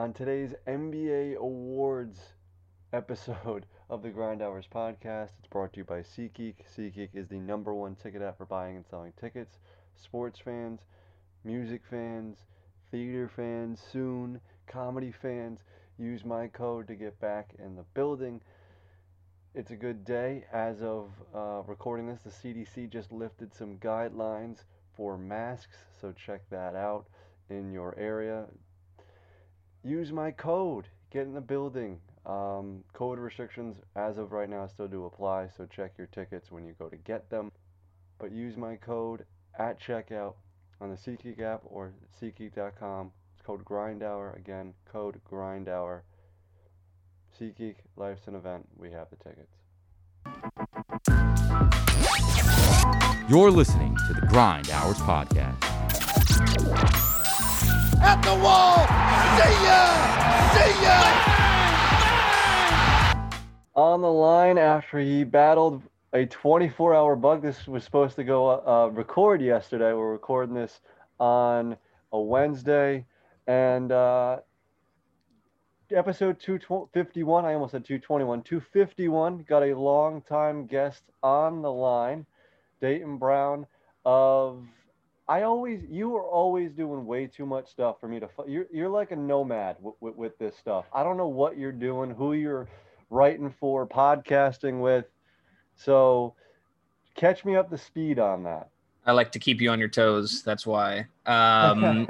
On today's NBA Awards episode of the Grind Hours podcast, it's brought to you by SeatGeek. SeatGeek is the number one ticket app for buying and selling tickets. Sports fans, music fans, theater fans, soon comedy fans, use my code to get back in the building. It's a good day. As of uh, recording this, the CDC just lifted some guidelines for masks, so check that out in your area. Use my code. Get in the building. Um, code restrictions as of right now still do apply, so check your tickets when you go to get them. But use my code at checkout on the SeatGeek app or SeatGeek.com. It's code GrindHour. Again, code GrindHour. SeatGeek, life's an event. We have the tickets. You're listening to the Grind Hours Podcast. At the wall! See ya! See ya! On the line after he battled a 24 hour bug. This was supposed to go uh, record yesterday. We're recording this on a Wednesday. And uh, episode 251, I almost said 221, 251, got a long time guest on the line, Dayton Brown of. I always, you are always doing way too much stuff for me to. You're, you're like a nomad with, with, with this stuff. I don't know what you're doing, who you're writing for, podcasting with. So catch me up to speed on that. I like to keep you on your toes. That's why. Um,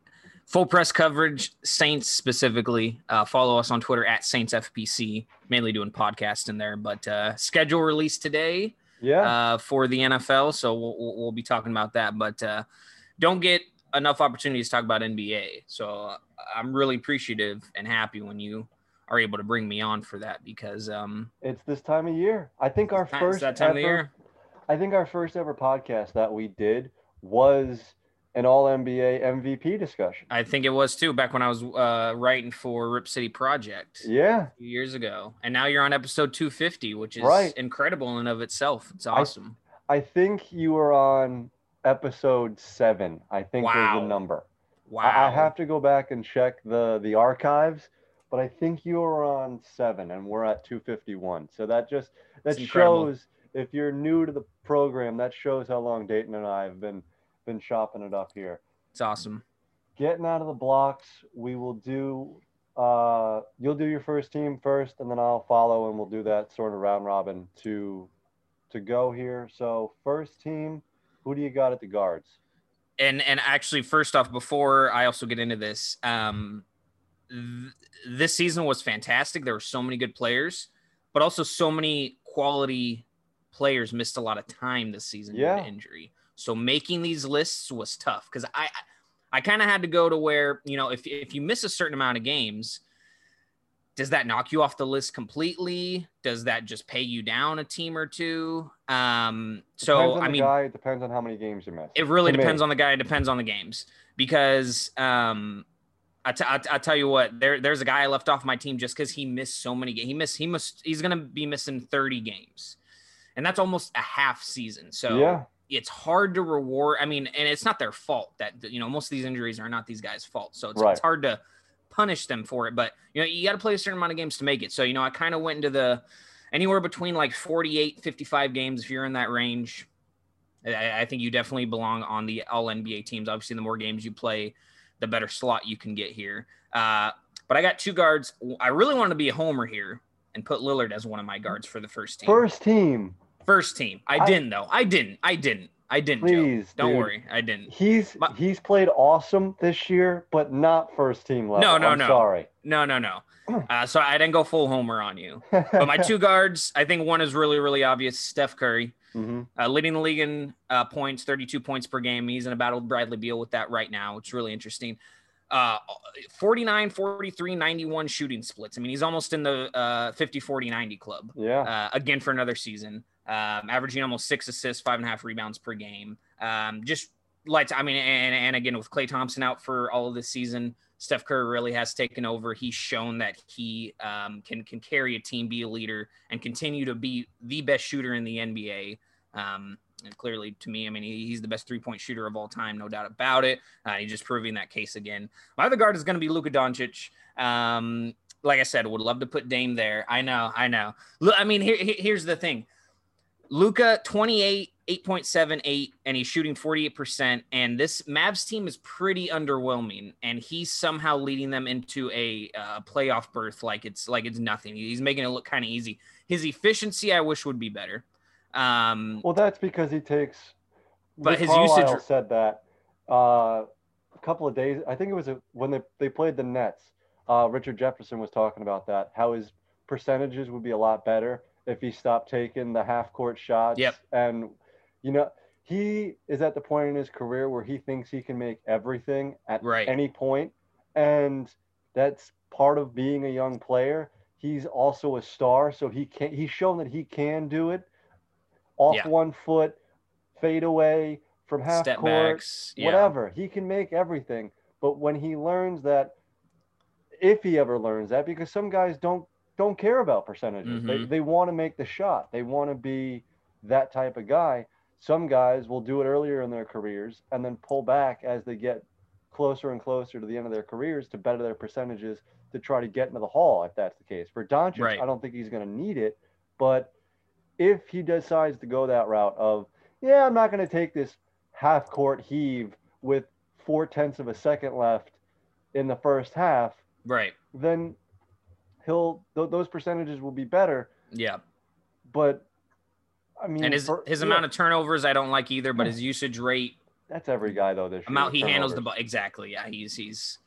full press coverage, Saints specifically. Uh, follow us on Twitter at Saints FPC, mainly doing podcasts in there. But uh, schedule release today Yeah. uh, for the NFL. So we'll, we'll, be talking about that. But uh, don't get enough opportunities to talk about NBA. So uh, I'm really appreciative and happy when you are able to bring me on for that because um, it's this time of year. I think our first that time ever, of year. I think our first ever podcast that we did was an all NBA MVP discussion. I think it was too back when I was uh, writing for Rip City Project. Yeah. years ago, and now you're on episode 250, which is Right. incredible in and of itself. It's awesome. I think you were on episode seven, I think was Wow. the number. wow. I, I have to go back and check the the archives, but I think you were on seven and we're at 251. So that just that shows if you're new to the program, that shows how long Dayton and I have been been chopping it up here. It's awesome. Getting out of the blocks, we will do uh you'll do your first team first and then I'll follow and we'll do that sort of round robin to to go here. So first team, who do you got at the guards? And and actually, first off, before I also get into this, um, th- this season was fantastic. There were so many good players, but also so many quality players missed a lot of time this season due to injury. So making these lists was tough because I I kind of had to go to where you know if if you miss a certain amount of games, does that knock you off the list completely? Does that just pay you down a team or two? Um, so I mean, guy, it depends on how many games you miss. it really to me. depends on the guy. It depends on the games because um, I, t- I, t- I tell you what, there there's a guy I left off my team just because he missed so many games. He missed he must he's gonna be missing 30 games, and that's almost a half season. So yeah. It's hard to reward. I mean, and it's not their fault that you know most of these injuries are not these guys' fault. So it's, Right. it's hard to punish them for it. But you know, you got to play a certain amount of games to make it. So you know, I kind of went into the anywhere between like 48, 55 games if you're in that range. I, I think you definitely belong on the all NBA teams. Obviously, the more games you play, the better slot you can get here. Uh, but I got two guards. I really wanted to be a homer here and put Lillard as one of my guards for the first team. First team. First team. I, I- didn't though. I didn't. I didn't. I didn't. Joe. Please, Don't dude. worry. I didn't. He's My- he's played awesome this year, but not first team level. No, no, I'm no. Sorry. No, no, no. Uh, so I didn't go full homer on you. But my two guards, I think one is really, really obvious. Steph Curry, Mhm. uh, leading the league in uh, points, 32 points per game. He's in a battle with Bradley Beal with that right now. It's really interesting. Uh, 49, 43, 91 shooting splits. I mean, he's almost in the uh, 50, 40, 90 club. Yeah. uh, again for another season, um, averaging almost six assists, five and a half rebounds per game. Um, just lights. I mean, and, and again with Klay Thompson out for all of this season, Steph Curry really has taken over. He's shown that he um, can can carry a team, be a leader, and continue to be the best shooter in the NBA. Um, And clearly, to me, I mean, he, he's the best three point shooter of all time, no doubt about it. Uh, he's just proving that case again. My other guard is going to be Luka Doncic. Um, like I said, would love to put Dame there. I know, I know. I mean, here, here's the thing Luka, 28, 8.78, and he's shooting 48%. And this Mavs team is pretty underwhelming, and he's somehow leading them into a uh, playoff berth like it's like it's nothing. He's making it look kind of easy. His efficiency, I wish, would be better. Um, well, that's because he takes. But his Carlisle usage said that uh, a couple of days. I think it was a, when they they played the Nets. Uh, Richard Jefferson was talking about that. How his percentages would be a lot better if he stopped taking the half court shots. Yep. And you know he is at the point in his career where he thinks he can make everything at Right. any point, and that's part of being a young player. He's also a star, so he can. He's shown that he can do it off Yeah. one foot, fade away from half step court, backs, yeah. whatever. He can make everything. But when he learns that, if he ever learns that, because some guys don't don't care about percentages. They Mhm. they want to make the shot. They want to be that type of guy. Some guys will do it earlier in their careers and then pull back as they get closer and closer to the end of their careers to better their percentages to try to get into the hall if that's the case. For Doncic, Right. I don't think he's going to need it, but if he decides to go that route of, yeah, I'm not going to take this half court heave with four tenths of a second left in the first half, Right. then he'll th- those percentages will be better. Yeah. But I mean, And his for- his yeah, amount of turnovers I don't like either, but his usage rate that's every guy though. This amount he year, handles the turnovers. ball exactly. Yeah, he's he's.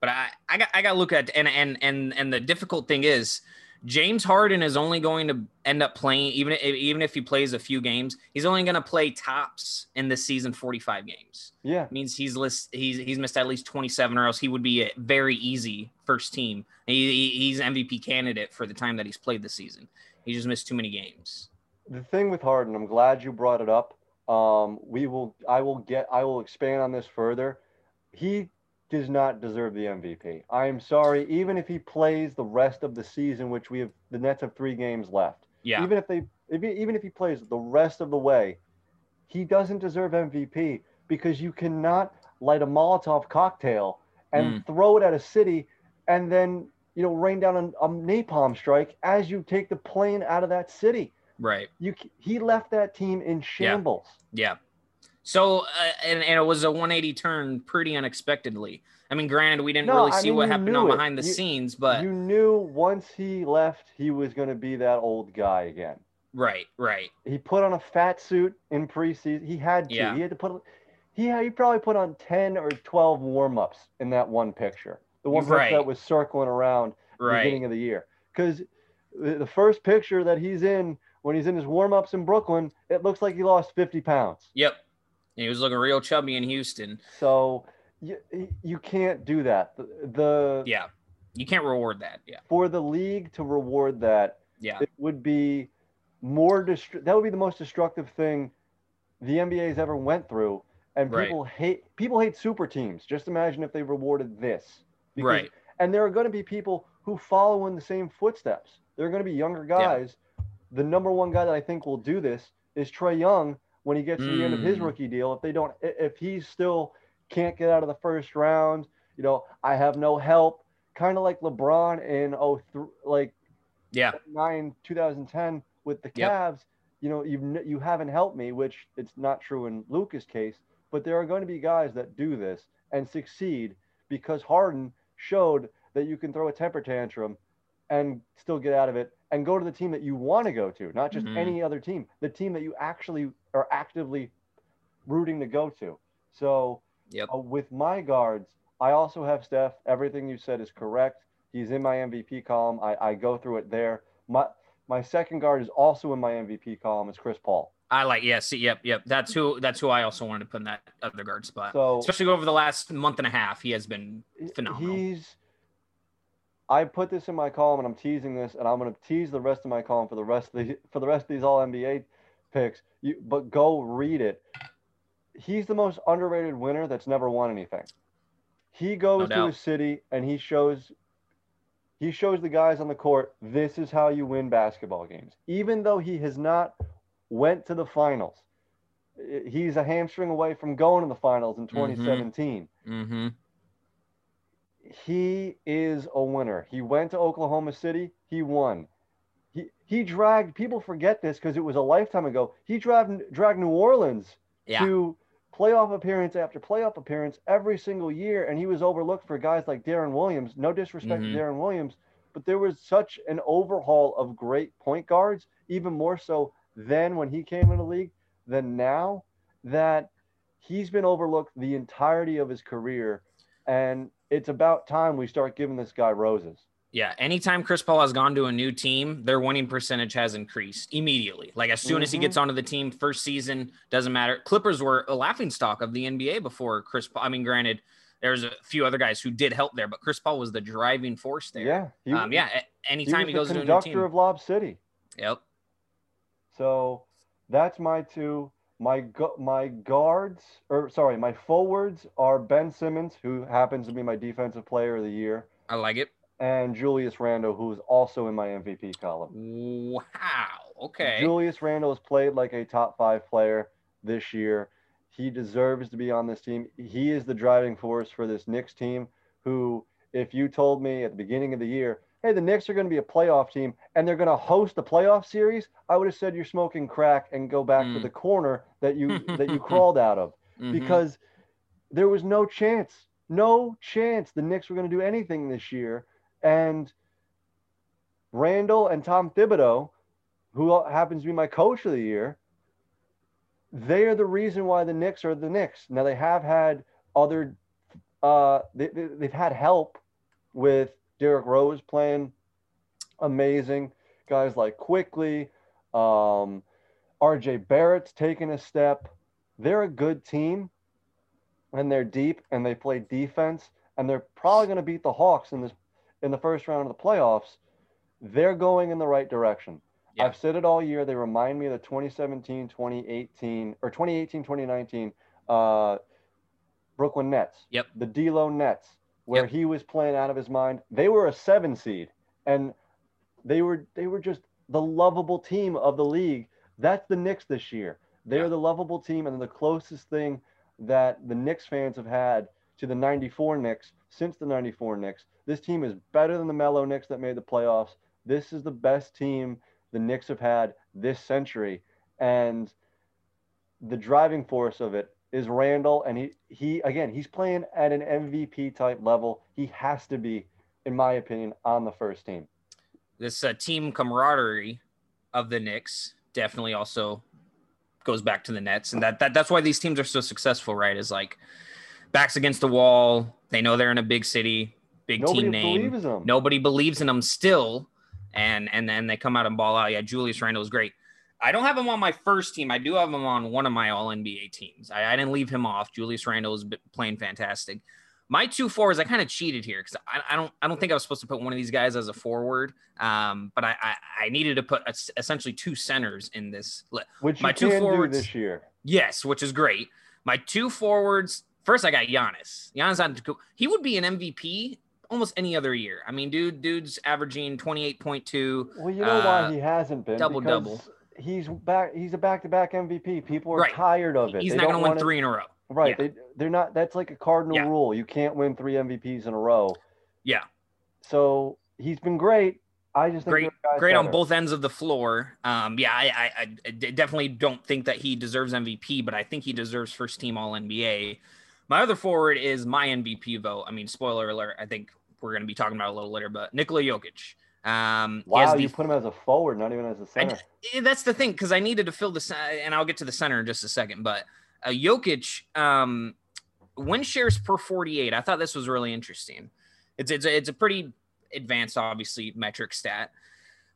But I I got I got to look at and and and and the difficult thing is James Harden is only going to end up playing even if, even if he plays a few games. He's only going to play tops in this season 45 games. Yeah, means he's list he's he's missed at least 27 or else he would be a very easy first team. He, he- he's MVP candidate for the time that he's played this season. He just missed too many games. the thing with Harden, I'm glad you brought it up. Um, we will, I will get, I will expand on this further. He does not deserve the MVP. I am sorry, even if he plays the rest of the season, which we have, the Nets have three games left. Yeah. Even if they, if he, even if he plays the rest of the way, he doesn't deserve MVP because you cannot light a Molotov cocktail and throw it at a city and then you know rain down a, a napalm strike as you take the plane out of that city. Right. You he left that team in shambles. Yeah. So uh, and, and it was a 180 turn pretty unexpectedly. I mean, granted, we didn't No, really I see mean, what happened on it. behind the You- scenes, but you knew once he left, he was going to be that old guy again. right, right. He put on a fat suit in preseason. He had to. Yeah. He had to put. He had, he probably put on ten or twelve warm ups in that one picture. The one Right. that was circling around the beginning of the year. Because the first picture that he's in when he's in his warm ups in Brooklyn, it looks like he lost fifty pounds. Yep. And he was looking real chubby in Houston. So you you can't do that. The, the Yeah. You can't reward that. Yeah. for the league to reward that, Yeah. it would be more that would be the most destructive thing the NBA's ever went through. And Right. people hate people hate super teams. Just imagine if they rewarded this. Because- Right. And there are going to be people who follow in the same footsteps. There are going to be younger guys. The number one guy that I think will do this is Trae Young when he gets to the end of his Mm. rookie deal. If they don't, if he still can't get out of the first round, you know, I have no help. Kind of like LeBron in oh th- like Yeah. nine 2010 with the Yep. Cavs. You know, you you haven't helped me, which it's not true in Luka's case. But there are going to be guys that do this and succeed because Harden showed that you can throw a temper tantrum and still get out of it and go to the team that you want to go to, not just Mhm. any other team, the team that you actually are actively rooting to go to. So Yep. uh, with my guards, I also have Steph. Everything you said is correct. He's in my MVP column. I, I go through it there. My my second guard is also in my MVP column. It's Chris Paul. I like yeah, see, yep, yep. That's who that's who I also wanted to put in that other guard spot. So Especially over the last month and a half, he has been phenomenal. He's. I put this in my column, and I'm teasing this, and I'm going to tease the rest of my column for the rest of the for the rest of these All NBA picks. You, but go read it. He's the most underrated winner that's never won anything. He goes to doubt. a city and he shows. He shows the guys on the court, this is how you win basketball games. Even though he has not went to the finals, He's a hamstring away from going to the finals in Mm-hmm. 2017. Mm-hmm. He is a winner. He went to Oklahoma City. He won. He he dragged. People forget this because it was a lifetime ago. He dragged dragged New Orleans Yeah. to playoff appearance after playoff appearance every single year, and he was overlooked for guys like Deron Williams. No disrespect Mhm. to Deron Williams, but there was such an overhaul of great point guards, even more so then when he came in the league than now, that he's been overlooked the entirety of his career, and it's about time we start giving this guy roses. Yeah, anytime Chris Paul has gone to a new team, their winning percentage has increased immediately. Like as soon as he Mhm. gets onto the team, first season doesn't matter. Clippers were a laughing stock of the NBA before Chris Paul. I mean, granted, there's a few other guys who did help there, but Chris Paul was the driving force there. Yeah, he, um, yeah. a- he Anytime he, goes to a new conductor team. of Lob City. yep. So that's my two. My gu- my guards, or sorry, my forwards are Ben Simmons, who happens to be my defensive player of the year, I like it. and Julius Randle, who is also in my MVP column. Wow. Okay. Julius Randle has played like a top five player this year. He deserves to be on this team. He is the driving force for this Knicks team. Who, if you told me at the beginning of the year, hey, the Knicks are going to be a playoff team and they're going to host a playoff series, I would have said you're smoking crack and go back to Mm. the corner that you that you crawled out of Mhm. because there was no chance, no chance the Knicks were going to do anything this year. And Randle and Tom Thibodeau, who happens to be my coach of the year, they are the reason why the Knicks are the Knicks. Now they have had other, uh, they, they've had help with Derrick Rose playing amazing, guys like Quickley, um, RJ Barrett's taking a step. They're a good team, and they're deep, and they play defense, and they're probably going to beat the Hawks in this in the first round of the playoffs. They're going in the right direction. Yeah. I've said it all year. They remind me of the 2017, 2018, or 2018, 2019 uh, Brooklyn Nets. Yep. The D'Lo Nets, where Yep. he was playing out of his mind. They were a seven seed, and they were they were just the lovable team of the league. That's the Knicks this year. They're Yeah. the lovable team and the closest thing that the Knicks fans have had to the 94 Knicks since the 94 Knicks. This team is better than the Melo Knicks that made the playoffs. This is the best team the Knicks have had this century. And the driving force of it is Randle. And he, he again, he's playing at an MVP type level. He has to be, in my opinion, on the first team. this uh, team camaraderie of the Knicks definitely also goes back to the Nets, and that, that that's why these teams are so successful, right? Is like backs against the wall. They know they're in a big city, big Nobody team name. believes. Nobody believes in them still, and and then they come out and ball out. Yeah, Julius Randle is great. I don't have him on my first team. I do have him on one of my All NBA teams. I, I didn't leave him off. Julius Randle is playing fantastic. My two fours, I kind of cheated here because I, I don't I don't think I was supposed to put one of these guys as a forward, um, but I, I I needed to put es- essentially two centers in this. which my two forwards- this year. Yes, which is great. My two forwards. First, I got Giannis. Giannis Antetokounmpo. He would be an MVP almost any other year. I mean, dude, dude's averaging twenty eight point two. Well, you know Uh, why he hasn't been double, double. He's back. He's a back-to-back MVP. People are Right. tired of it. He's They not going to win three in a row. Right. Yeah. They they're not. That's like a cardinal Yeah. rule. You can't win three MVPs in a row. Yeah. So he's been great. I just think Great, great on both ends of the floor. Um, yeah, I, I definitely don't think that he deserves MVP, but I think he deserves first team All NBA. My other forward is my MVP vote. I mean, spoiler alert. I think we're going to be talking about a little later, but Nikola Jokic. Um, Wow, the you put him as a forward, not even as a center. eh, that's the thing because I needed to fill the and I'll get to the center in just a second. But uh, Jokic, um, win shares per 48. I thought this was really interesting. It's it's a, it's a pretty advanced, obviously, metric stat.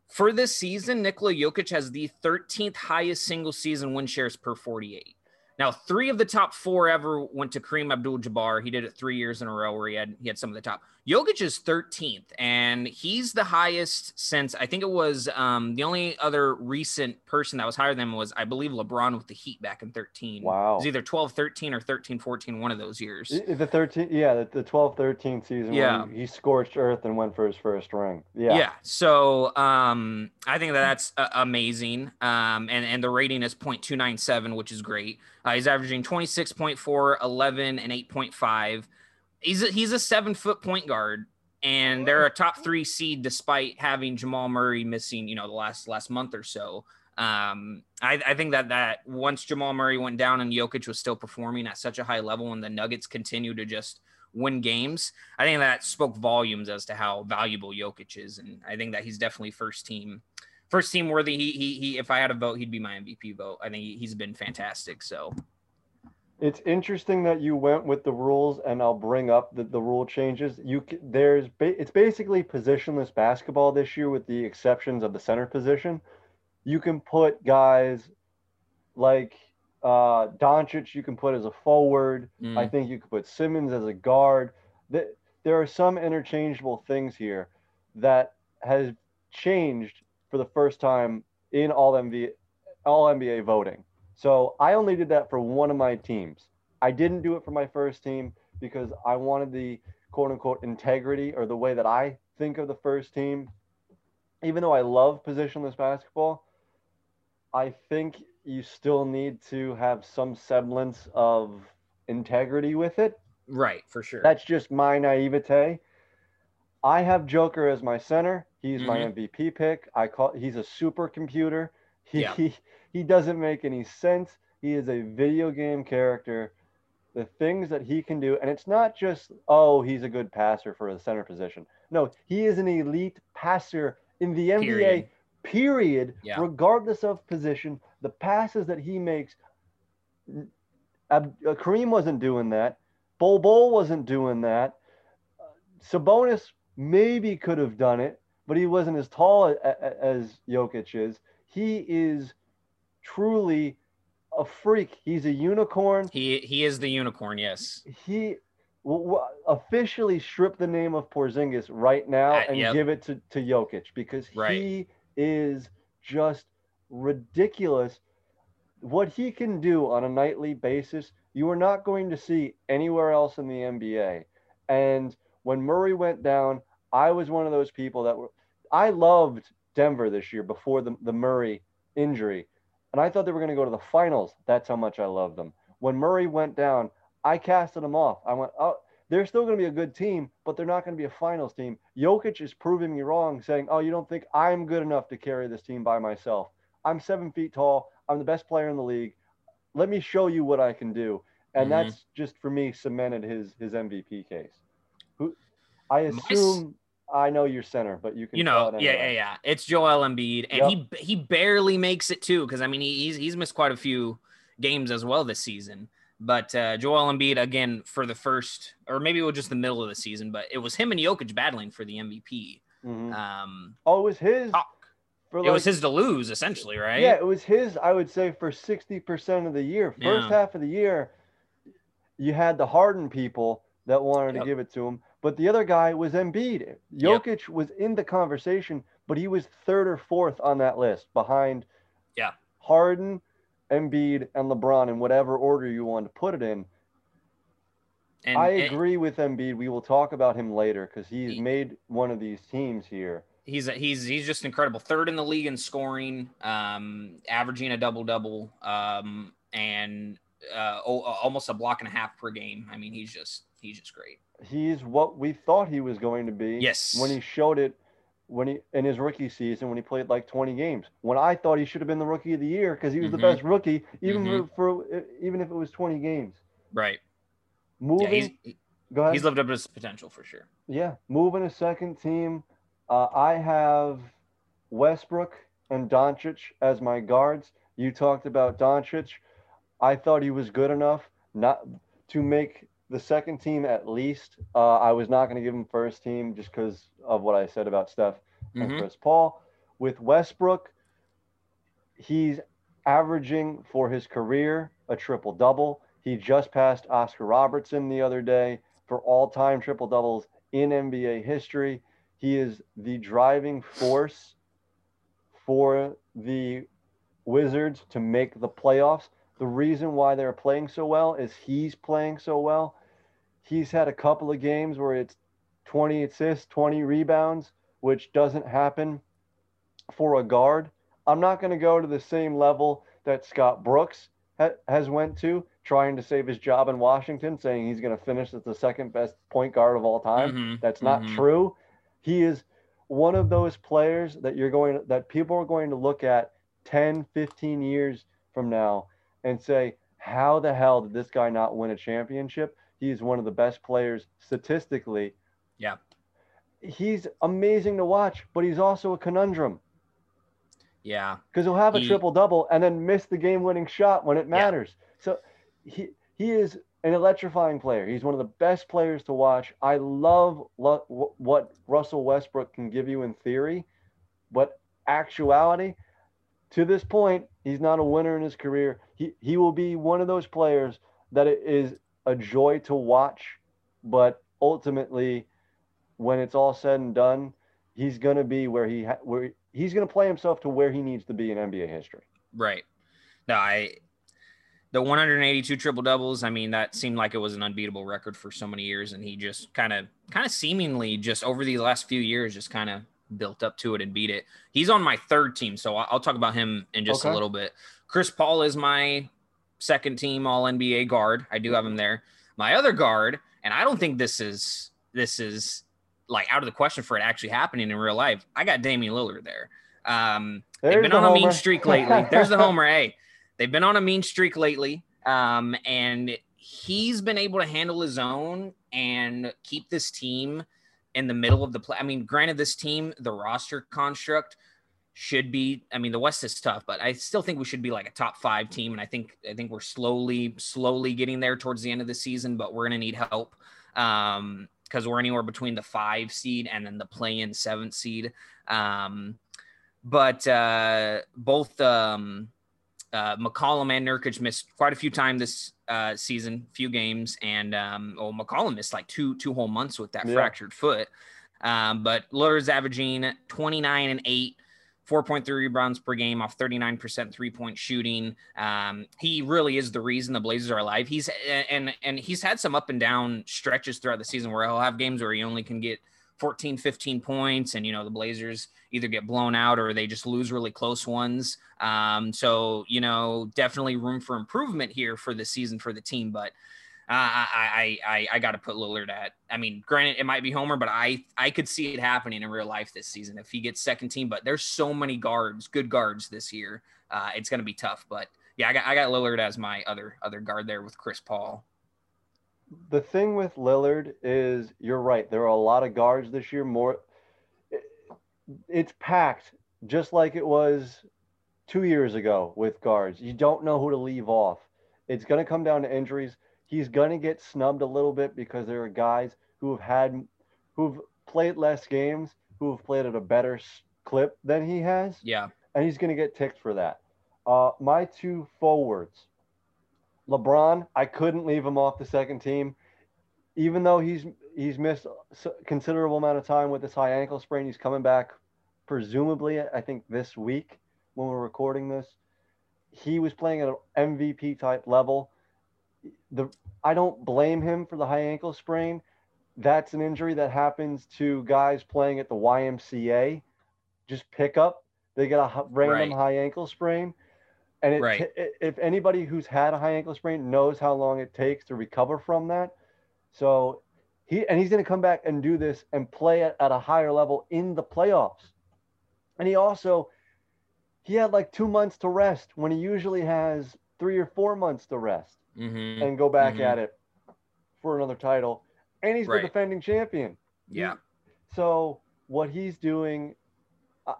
For this season, Nikola Jokic has the 13th highest single season win shares per 48. Now, three of the top four ever went to Kareem Abdul-Jabbar. He did it three years in a row where he had he had some of the top. Jokic is 13th, and he's the highest since I think it was um, the only other recent person that was higher than him was, I believe, LeBron with the Heat back in 13. Wow. It was either 12 13 or 13 14, one of those years. The 13, yeah, the, the 12 13 season Yeah. when he scorched earth and went for his first ring. Yeah. Yeah. So um, I think that that's uh, amazing. Um, and, and the rating is 0.297, which is great. Uh, he's averaging 26.4, 11, and 8.5. He's a, he's a seven foot point guard, and they're a top three seed despite having Jamal Murray missing, you know, the last last month or so. Um, I, I think that that once Jamal Murray went down and Jokic was still performing at such a high level, and the Nuggets continue to just win games, I think that spoke volumes as to how valuable Jokic is, and I think that he's definitely first team, first team worthy. He he, he if I had a vote, he'd be my MVP vote. I think he, he's been fantastic. So It's interesting that you went with the rules, and I'll bring up the, the rule changes. You there's it's basically positionless basketball this year, with the exceptions of the center position. You can put guys like uh, Doncic. You can put as a forward. mm, I think you could put Simmons as a guard. Th- There are some interchangeable things here that has changed for the first time in all NBA, all NBA voting. So I only did that for one of my teams. I didn't do it for my first team because I wanted the quote unquote integrity or the way that I think of the first team. Even though I love positionless basketball, I think you still need to have some semblance of integrity with it. right for sure. That's just my naivete. I have Joker as my center. He's my mm-hmm. MVP pick. I call he's a supercomputer. He, Yeah. he he doesn't make any sense. He is a video game character. The things that he can do, and it's not just oh he's a good passer for the center position. No, he is an elite passer in the NBA. Period. Period. Yeah. Regardless of position, the passes that he makes. Ab- uh, Kareem wasn't doing that. Bol Bol wasn't doing that. Uh, Sabonis maybe could have done it, but he wasn't as tall as Jokic is. He is truly a freak. He's a unicorn. he he is the unicorn. Yes. He w- w- officially strip the name of Porzingis right now Uh, and yep. give it to, to Jokic because Right. he is just ridiculous. What he can do on a nightly basis, you are not going to see anywhere else in the NBA. And when Murray went down, I was one of those people that were I loved Denver this year before the, the Murray injury. And I thought they were going to go to the finals. That's how much I love them. When Murray went down, I casted them off. I went, oh, they're still going to be a good team, but they're not going to be a finals team. Jokic is proving me wrong, saying, oh, you don't think I'm good enough to carry this team by myself. I'm seven feet tall. I'm the best player in the league. Let me show you what I can do. And Mhm. that's just for me cemented his his MVP case. Who I assume I know your center, but you can you know, yeah, anyway. yeah, yeah. It's Joel Embiid, and he he barely makes it too, because I mean he, he's he's missed quite a few games as well this season. But uh, Joel Embiid again for the first, or maybe it was just the middle of the season, but it was him and Jokic battling for the MVP. Mhm. Um, Oh, it was his. talk. For It was his to lose essentially, right? Yeah, it was his. I would say for sixty percent of the year, first Yeah. half of the year, you had the Harden people that wanted Yep. to give it to him, but the other guy was Embiid. Yep. Jokic was in the conversation, but he was third or fourth on that list behind. Yeah. Harden, Embiid, and LeBron in whatever order you want to put it in. And, I and agree with Embiid. We will talk about him later because he's He- made one of these teams here. he's he's he's just incredible. Third in the league in scoring, um, averaging a double double, um, and uh, o- almost a block and a half per game. I mean, he's just he's just great. He's what we thought he was going to be. Yes. when he showed it when he in his rookie season when he played like 20 games when i thought he should have been the rookie of the year because he was Mhm. the best rookie even Mhm. for, for even if it was 20 games Right. moving Yeah, he's go ahead he's lived up to his potential for sure. yeah moving a second team uh, i have westbrook and Doncic as my guards you talked about Doncic. i thought he was good enough not to make the second team at least uh, i was not going to give him first team just because of what i said about steph and Mhm. Chris Paul. With Westbrook, he's averaging for his career a triple double. He just passed Oscar Robertson the other day for all time triple doubles in NBA history. He is the driving force for the Wizards to make the playoffs. The reason why they're playing so well is he's playing so well. He's had a couple of games where it's 20 assists, 20 rebounds, which doesn't happen for a guard. I'm not going to go to the same level that Scott Brooks ha- has went to trying to save his job in Washington, saying he's going to finish as the second best point guard of all time. Mhm, That's not mhm. true. He is one of those players that you're going that people are going to look at 10, 15 years from now and say, how the hell did this guy not win a championship? He's one of the best players statistically. Yeah. He's amazing to watch, but he's also a conundrum Yeah. because he'll have a He- triple double and then miss the game winning shot when it matters. So he he is an electrifying player. He's one of the best players to watch. I love lo- wh- what Russell Westbrook can give you in theory, but actuality to this point, he's not a winner in his career. He he will be one of those players that it is a joy to watch, but ultimately when it's all said and done, he's going to be where he ha- where he's going to play himself to where he needs to be in NBA history. Right. No, I the 182 triple doubles. I mean, that seemed like it was an unbeatable record for so many years, and he just kind of, kind of seemingly just over these last few years, just kind of built up to it and beat it. He's on my third team, so I'll I'll talk about him in just Okay. a little bit. Chris Paul is my second team All NBA guard. I do have him there. My other guard, and I don't think this is this is like out of the question for it actually happening in real life. I got Damian Lillard there. Um, There's they've been the on a mean streak lately. There's the homer. Hey, they've been on a mean streak lately. Um, and he's been able to handle his own and keep this team in the middle of the play. I mean, granted, this team, the roster construct should be. I mean, the West is tough, but I still think we should be like a top five team. And I think I think we're slowly, slowly getting there towards the end of the season. But we're gonna need help um, because we're anywhere between the five seed and then the play-in seventh seed. Um, but uh, both um, uh, McCollum and Nurkic missed quite a few times this uh, season, few games, and um, well, McCollum missed like two two whole months with that Yeah. fractured foot. Um, but Lillard's averaging 29 and 8, 4.3 rebounds per game off 39% three point shooting. Um, he really is the reason the Blazers are alive. He's and and he's had some up and down stretches throughout the season where he'll have games where he only can get 14, 15 points, and you know, the Blazers either get blown out or they just lose really close ones. Um, so you know, definitely room for improvement here for the season for the team, but uh, I, I, I, I got to put Lillard at. I mean, granted, it might be Homer, but I, I could see it happening in real life this season if he gets second team. But there's so many guards, good guards this year. Uh, it's going to be tough. But yeah, I got, I got Lillard as my other, other guard there with Chris Paul. The thing with Lillard is you're right. There are a lot of guards this year. More, it- it's packed, just like it was two years ago with guards. You don't know who to leave off. It's going to come down to injuries. He's going to get snubbed a little bit because there are guys who have had, who've played less games, who have played at a better clip than he has Yeah. and he's going to get ticked for that. Uh, my two forwards, LeBron, I couldn't leave him off the second team, even though he's he's missed a considerable amount of time with this high ankle sprain. He's coming back, presumably, I think this week when we're recording this. He was playing at an MVP type level. The I don't blame him for the high ankle sprain. That's an injury that happens to guys playing at the YMCA. Just pick up they get a random Right. high ankle sprain. And it, Right. if anybody who's had a high ankle sprain knows how long it takes to recover from that. So he and he's going to come back and do this and play at, at a higher level in the playoffs. And he also he had like 2 months to rest when he usually has 3 or 4 months to rest Mm-hmm. and go back Mhm. at it for another title. And he's Right. the defending champion. Yeah. So what he's doing,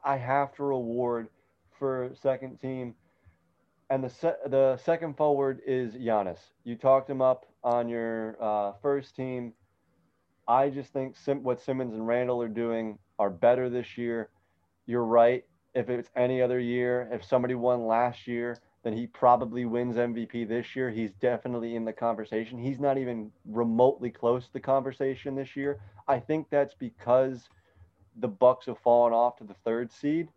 I have to reward for second team. And the se- the second forward is Giannis. You talked him up on your uh, first team. I just think Sim- what Simmons and Randle are doing are better this year. You're right. If it's any other year, if somebody won last year, then he probably wins MVP this year. He's definitely in the conversation. He's not even remotely close to the conversation this year. I think that's because the Bucks have fallen off to the third seed.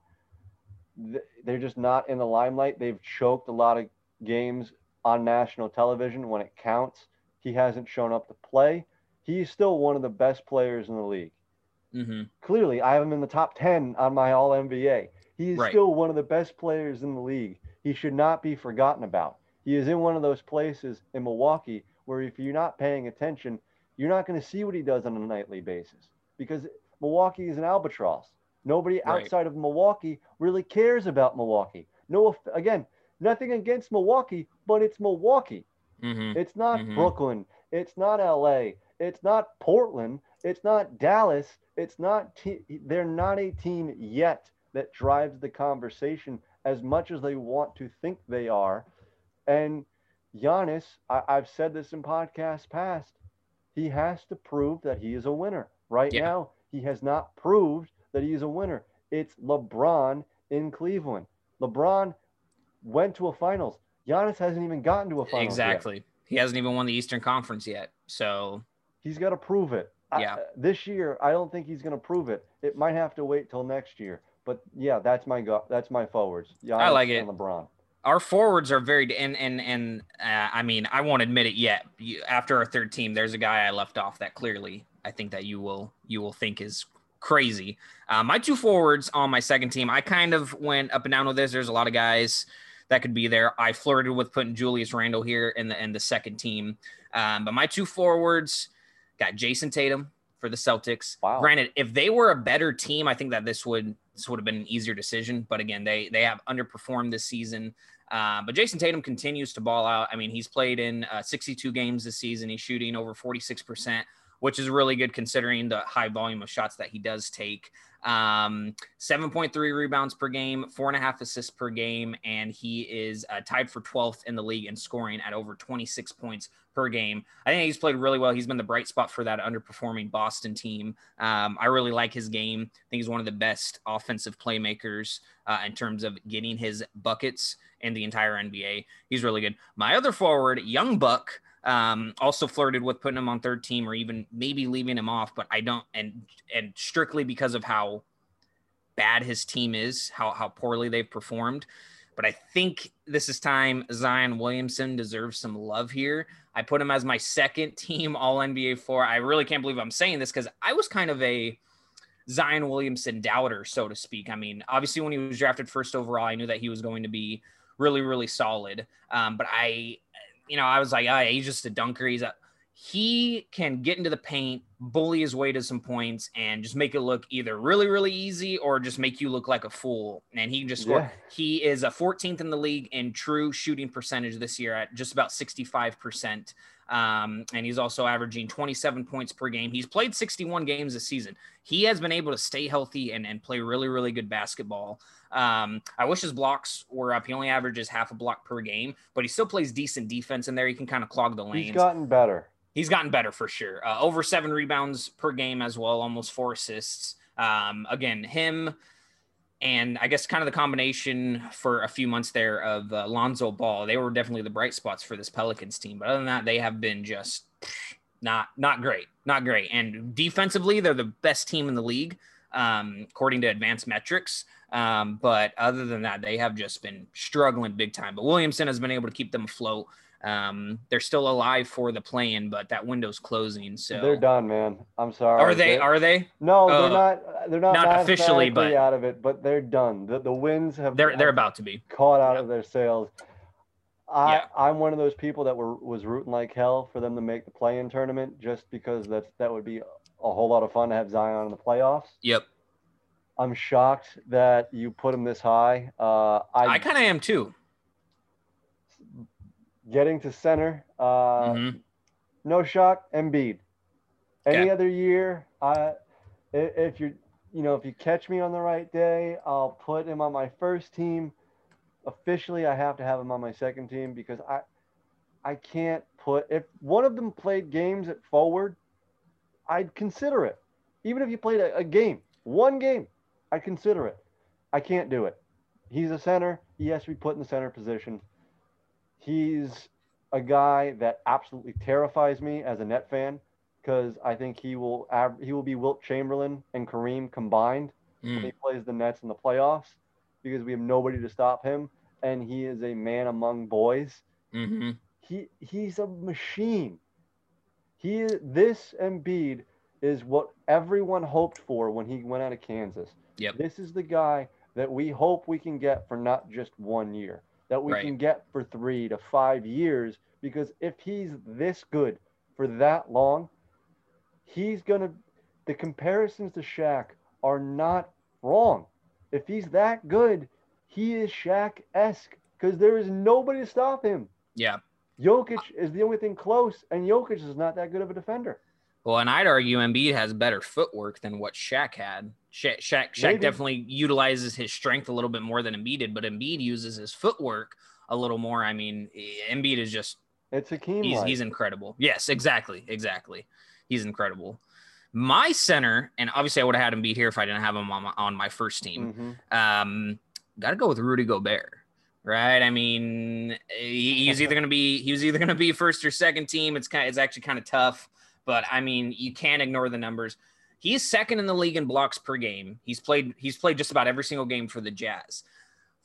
They're just not in the limelight. They've choked a lot of games on national television when it counts. He hasn't shown up to play. He's still one of the best players in the league. Mm-hmm. Clearly, I have him in the top 10 on my All NBA. He's Right. still one of the best players in the league. He should not be forgotten about. He is in one of those places in Milwaukee where if you're not paying attention, you're not going to see what he does on a nightly basis because Milwaukee is an albatross. Nobody Right. outside of Milwaukee really cares about Milwaukee. No, again, nothing against Milwaukee, but it's Milwaukee. Mm-hmm. It's not Mhm. Brooklyn. It's not LA. It's not Portland. It's not Dallas. It's not. Te- they're not a team yet that drives the conversation as much as they want to think they are. And Giannis, I- I've said this in podcasts past, he has to prove that he is a winner. Right Yeah. now, he has not proved that he is a winner. It's LeBron in Cleveland. LeBron went to a finals. Giannis hasn't even gotten to a finals. yet. Exactly. He hasn't even won the Eastern Conference yet. So He's got to prove it. I- Yeah. this year, I don't think he's going to prove it. It might have to wait till next year. But yeah, that's my go. That's my forwards. Giannis I like it. LeBron. our forwards are very and and and uh, I mean I won't admit it yet. You, after our third team, there's a guy I left off that clearly I think that you will you will think is crazy. Uh, my two forwards on my second team, I kind of went up and down with this. There's a lot of guys that could be there. I flirted with putting Julius Randle here in the in the second team, um, but my two forwards got Jayson Tatum for the Celtics. Wow. Granted, if they were a better team, I think that this would this would have been an easier decision. But again, they they have underperformed this season. Uh, but Jayson Tatum continues to ball out. I mean, he's played in uh, 62 games this season. He's shooting over 46%, which is really good considering the high volume of shots that he does take. Um, 7.3 rebounds per game, four and a half assists per game, and he is uh, tied for 12th in the league in scoring at over 26 points per game. I think he's played really well. He's been the bright spot for that underperforming Boston team. Um, I really like his game. I think he's one of the best offensive playmakers uh, in terms of getting his buckets in the entire NBA. He's really good. My other forward, Young Buck, um, also flirted with putting him on third team or even maybe leaving him off, but I don't, and and strictly because of how bad his team is, how how poorly they've performed. But I think this is time Zion Williamson deserves some love here. I put him as my second team All NBA four. I really can't believe I'm saying this because I was kind of a Zion Williamson doubter, so to speak. I mean, obviously, when he was drafted first overall, I knew that he was going to be really, really solid. Um, but I, you know, I was like, ah, he's just a dunker. He's a, he can get into the paint, bully his way to some points, and just make it look either really, really easy or just make you look like a fool. And he can just score. Yeah. He is a 14th in the league in true shooting percentage this year at just about 65%. Um, and he's also averaging 27 points per game. He's played 61 games this season. He has been able to stay healthy and, and play really, really good basketball. Um, I wish his blocks were up. He only averages half a block per game, but he still plays decent defense in there. He can kind of clog the lanes. He's gotten better. He's gotten better for sure. Uh, over seven rebounds per game as well, almost four assists. Um, again, him and I guess kind of the combination for a few months there of uh, Lonzo Ball. They were definitely the bright spots for this Pelicans team. But other than that, they have been just not not great, not great. And defensively, they're the best team in the league um, according to advanced metrics. Um, but other than that, they have just been struggling big time. But Williamson has been able to keep them afloat. Um, they're still alive for the play-in, but that window's closing. So They're done, man. I'm sorry. Are they? Are they? No, Uh, they're not. They're not, not officially, but- out of it. But they're done. The the wins have They're they're about to be. caught out Yeah. of their sails. I Yeah. I'm one of those people that were was rooting like hell for them to make the play-in tournament just because that's that would be a whole lot of fun to have Zion in the playoffs. Yep. I'm shocked that you put him this high. Uh, I, I kind of am too. getting to center. Uh, Mhm. No shock, Embiid. Any Okay. other year, I i- if you're, you know, if you catch me on the right day, I'll put him on my first team. Officially, I have to have him on my second team because I, I can't put if one of them played games at forward, I'd consider it. Even if you played a, a game, one game, I'd consider it. I can't do it. He's a center. He has to be put in the center position. He's a guy that absolutely terrifies me as a net fan because I think he will he will be Wilt Chamberlain and Kareem combined when he Mm, plays the Nets in the playoffs because we have nobody to stop him and he is a man among boys. hmm He he's a machine. He is, this Embiid is what everyone hoped for when he went out of Kansas. Yep. This is the guy that we hope we can get for not just one year, that we Right. can get for three to five years. Because if he's this good for that long, he's gonna. The comparisons to Shaq are not wrong. If he's that good, he is Shaq esque because there is nobody to stop him. Yeah. Jokic is the only thing close, and Jokic is not that good of a defender. Well, and I'd argue Embiid has better footwork than what Shaq had. Shaq, Shaq, Shaq Maybe. definitely utilizes his strength a little bit more than Embiid did, but Embiid uses his footwork a little more. I mean, Embiid is just It's Hakeem he's, he's incredible. Yes, exactly, exactly. He's incredible. My center, and obviously I would have had Embiid here if I didn't have him on my, on my first team. Mhm. Um, got to go with Rudy Gobert, right? I mean, he, he's either going to be he was either going to be first or second team. It's kind of, it's actually kind of tough, but I mean, you can't ignore the numbers. He's second in the league in blocks per game. He's played he's played just about every single game for the Jazz.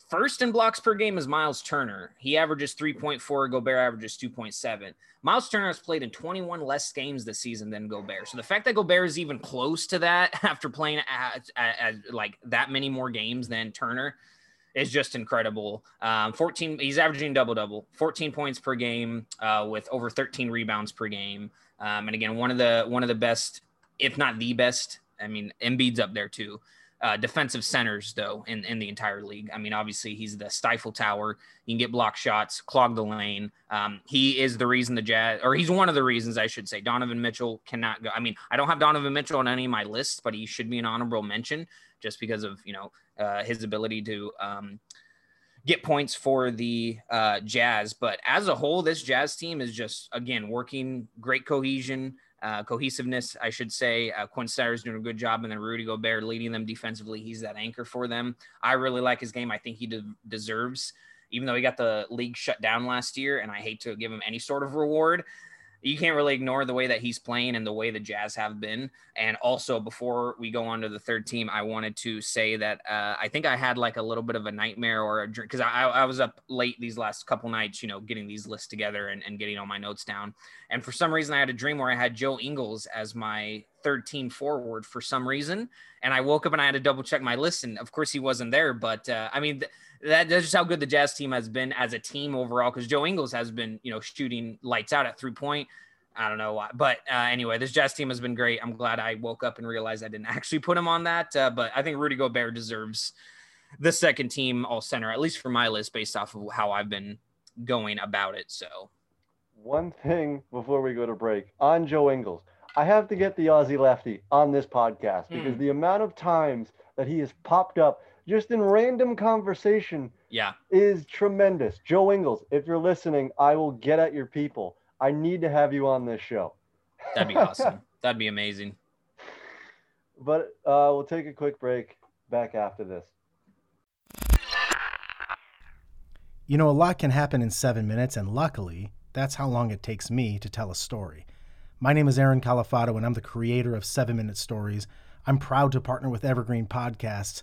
First in blocks per game is Miles Turner. He averages 3.4. Gobert averages 2.7. Miles Turner has played in 21 less games this season than Gobert. So the fact that Gobert is even close to that after playing at, at, at like that many more games than Turner is just incredible. Um, 14, he's averaging double double, 14 points per game uh, with over 13 rebounds per game. Um, and again, one of the one of the best, if not the best. I mean, Embiid's up there too. Uh, defensive centers though in, in the entire league. I mean, obviously he's the stifle tower. He can get block shots, clog the lane. Um, he is the reason the Jazz, or he's one of the reasons I should say. Donovan Mitchell cannot go. I mean, I don't have Donovan Mitchell on any of my lists, but he should be an honorable mention just because of you know uh, his ability to um, get points for the uh, Jazz. But as a whole, this Jazz team is just again working great cohesion uh, cohesiveness, I should say. Uh, Quin Snyder's doing a good job, and then Rudy Gobert leading them defensively. He's that anchor for them. I really like his game. I think he de- deserves, even though he got the league shut down last year, and I hate to give him any sort of reward. You can't really ignore the way that he's playing and the way the Jazz have been. And also, before we go on to the third team, I wanted to say that uh, I think I had like a little bit of a nightmare or a dream because I, I was up late these last couple nights, you know, getting these lists together and, and getting all my notes down. And for some reason, I had a dream where I had Joe Ingles as my third team forward for some reason. And I woke up and I had to double check my list. And of course, he wasn't there. But uh, I mean, th- that, that's just how good the Jazz team has been as a team overall. Because Joe Ingles has been, you know, shooting lights out at three point. I don't know why, but uh, anyway, this Jazz team has been great. I'm glad I woke up and realized I didn't actually put him on that. Uh, but I think Rudy Gobert deserves the second team all center, at least for my list, based off of how I've been going about it. So One thing before we go to break on Joe Ingles, I have to get the Aussie lefty on this podcast because Hmm. the amount of times that he has popped up just in random conversation yeah, is tremendous. Joe Ingles, if you're listening, I will get at your people. I need to have you on this show. that'd be awesome. That'd be amazing. But uh, we'll take a quick break. Back after this. You know, a lot can happen in seven minutes, and luckily, that's how long it takes me to tell a story. My name is Aaron Califato, and I'm the creator of Seven Minute Stories. I'm proud to partner with Evergreen Podcasts,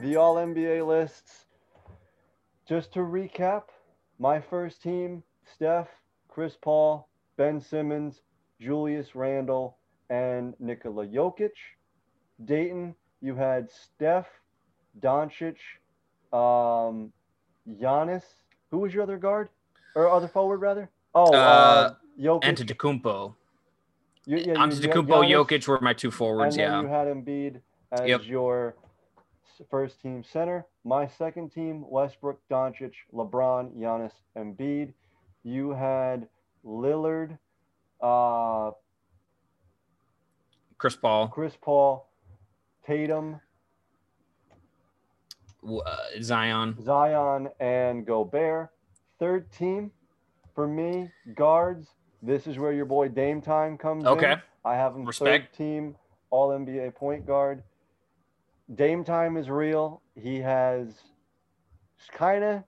the All NBA lists, just to recap, my first team Steph, Chris Paul, Ben Simmons, Julius Randle, and Nikola Jokic. Dayton, you had Steph, Doncic, um, Giannis. Who was your other guard? Or other forward, rather? Oh, uh, Uh, Jokic. Antetokounmpo, You- yeah, you- you had Antetokounmpo, Giannis, Jokic were my two forwards. and then Yeah, you had Embiid as Yep. your first team center. My second team, Westbrook, Doncic, LeBron, Giannis, Embiid. you had Lillard, uh, Chris Paul, Chris Paul, Tatum, uh, Zion. Zion, and Gobert. Third team for me, guards. This is where your boy Dame Time comes in. Okay. I have him Respect. third team All NBA point guard. Dame Time is real. He has kind of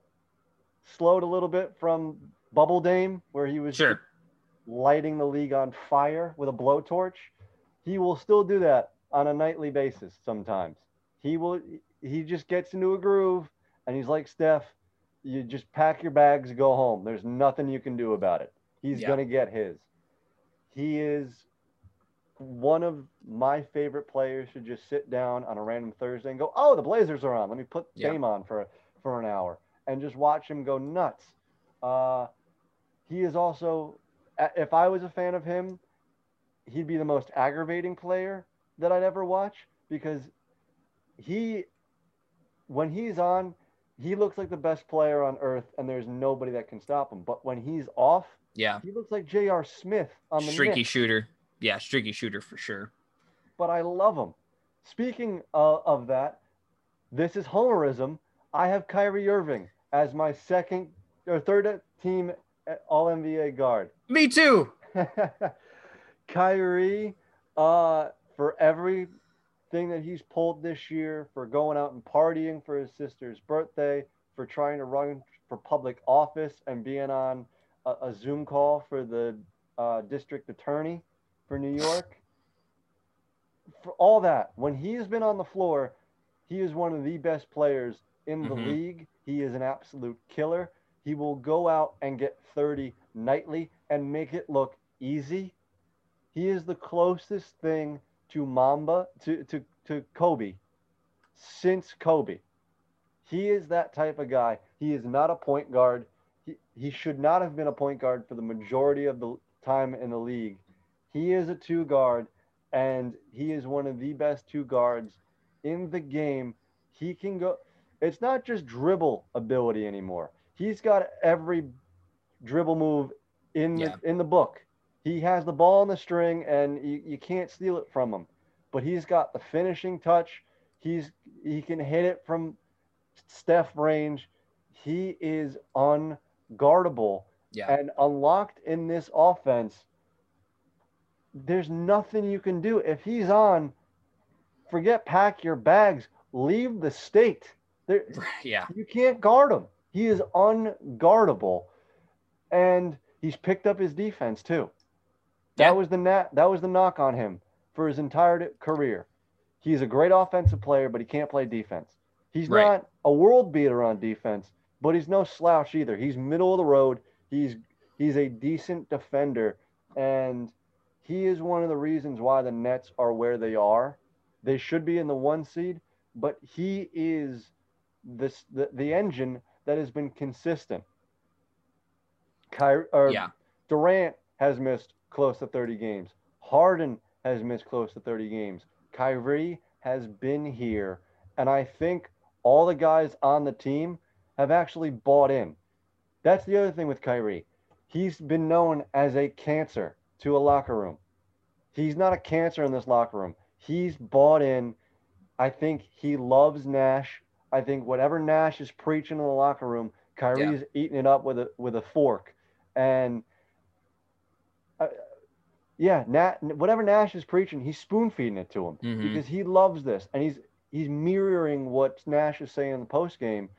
slowed a little bit from Bubble Dame, where he was Sure. lighting the league on fire with a blowtorch. He will still do that on a nightly basis sometimes. He will he just gets into a groove and he's like Steph, you just pack your bags, go home. There's nothing you can do about it. He's Yeah. to get his. He is one of my favorite players should just sit down on a random Thursday and go, "Oh, the Blazers are on. Let me put Yeah. Dame on for for an hour and just watch him go nuts." Uh, he is also, if I was a fan of him, he'd be the most aggravating player that I'd ever watch because he, when he's on, he looks like the best player on earth, and there's nobody that can stop him. But when he's off, Yeah. he looks like J.R. Smith on the Streaky Knicks. shooter. Yeah, streaky shooter for sure. but I love him. Speaking uh, of that, this is homerism. I have Kyrie Irving as my second or third team All NBA guard. Me too. Kyrie, uh, for everything that he's pulled this year, for going out and partying for his sister's birthday, for trying to run for public office and being on a, a Zoom call for the uh, district attorney for New York. For all that, when he has been on the floor, he is one of the best players in the Mhm. league. He is an absolute killer. He will go out and get 30 nightly and make it look easy. He is the closest thing to Mamba to to to Kobe since Kobe. He is that type of guy. He is not a point guard. He, he should not have been a point guard for the majority of the time in the league. He is a two guard, and he is one of the best two guards in the game. He can go. It's not just dribble ability anymore. He's got every dribble move in the Yeah. in the book. He has the ball on the string, and you, you can't steal it from him. But he's got the finishing touch. He's he can hit it from Steph range. He is unguardable Yeah. and unlocked in this offense. There's nothing you can do if he's on. Forget pack your bags. Leave the state. There, Yeah. you can't guard him. He is unguardable, and he's picked up his defense too. That Yeah. was the na- that was the knock on him for his entire career. He's a great offensive player, but he can't play defense. He's Right. not a world beater on defense, but he's no slouch either. He's middle of the road. He's he's a decent defender, and he is one of the reasons why the Nets are where they are. They should be in the one seed, but he is this the, the engine that has been consistent. Kyrie, or Yeah. Durant has missed close to 30 games. Harden has missed close to 30 games. Kyrie has been here, and I think all the guys on the team have actually bought in. That's the other thing with Kyrie. He's been known as a cancer to a locker room. He's not a cancer in this locker room. He's bought in. I think he loves Nash. I think whatever Nash is preaching in the locker room, Kyrie is eating it up with a with a fork. And uh, yeah, Nat, whatever Nash is preaching, he's spoon feeding it to him Mhm. because he loves this, and he's he's mirroring what Nash is saying in the post game.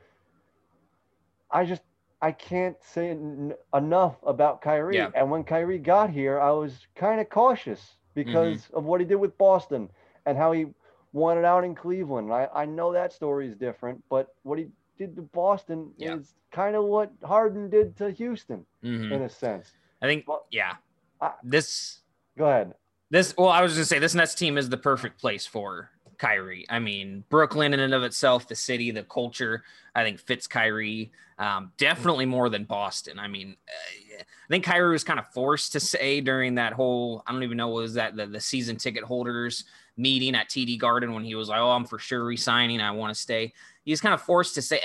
I just I can't say en- enough about Kyrie. Yeah. And when Kyrie got here, I was kind of cautious because of what he did with Boston and how he won it out in Cleveland. I, I know that story is different, but what he did to Boston Yeah. is kind of what Harden did to Houston Mhm. in a sense. I think. Well, Yeah. I- This. Go ahead. This. Well, I was gonna say this Nets team is the perfect place for Kyrie. I mean, Brooklyn in and of itself, the city, the culture, I think fits Kyrie um, definitely more than Boston. I mean, uh, I think Kyrie was kind of forced to say during that whole I don't even know what was that the, the season ticket holders meeting at TD Garden when he was like, "Oh, I'm for sure resigning. I want to stay." He's kind of forced to say.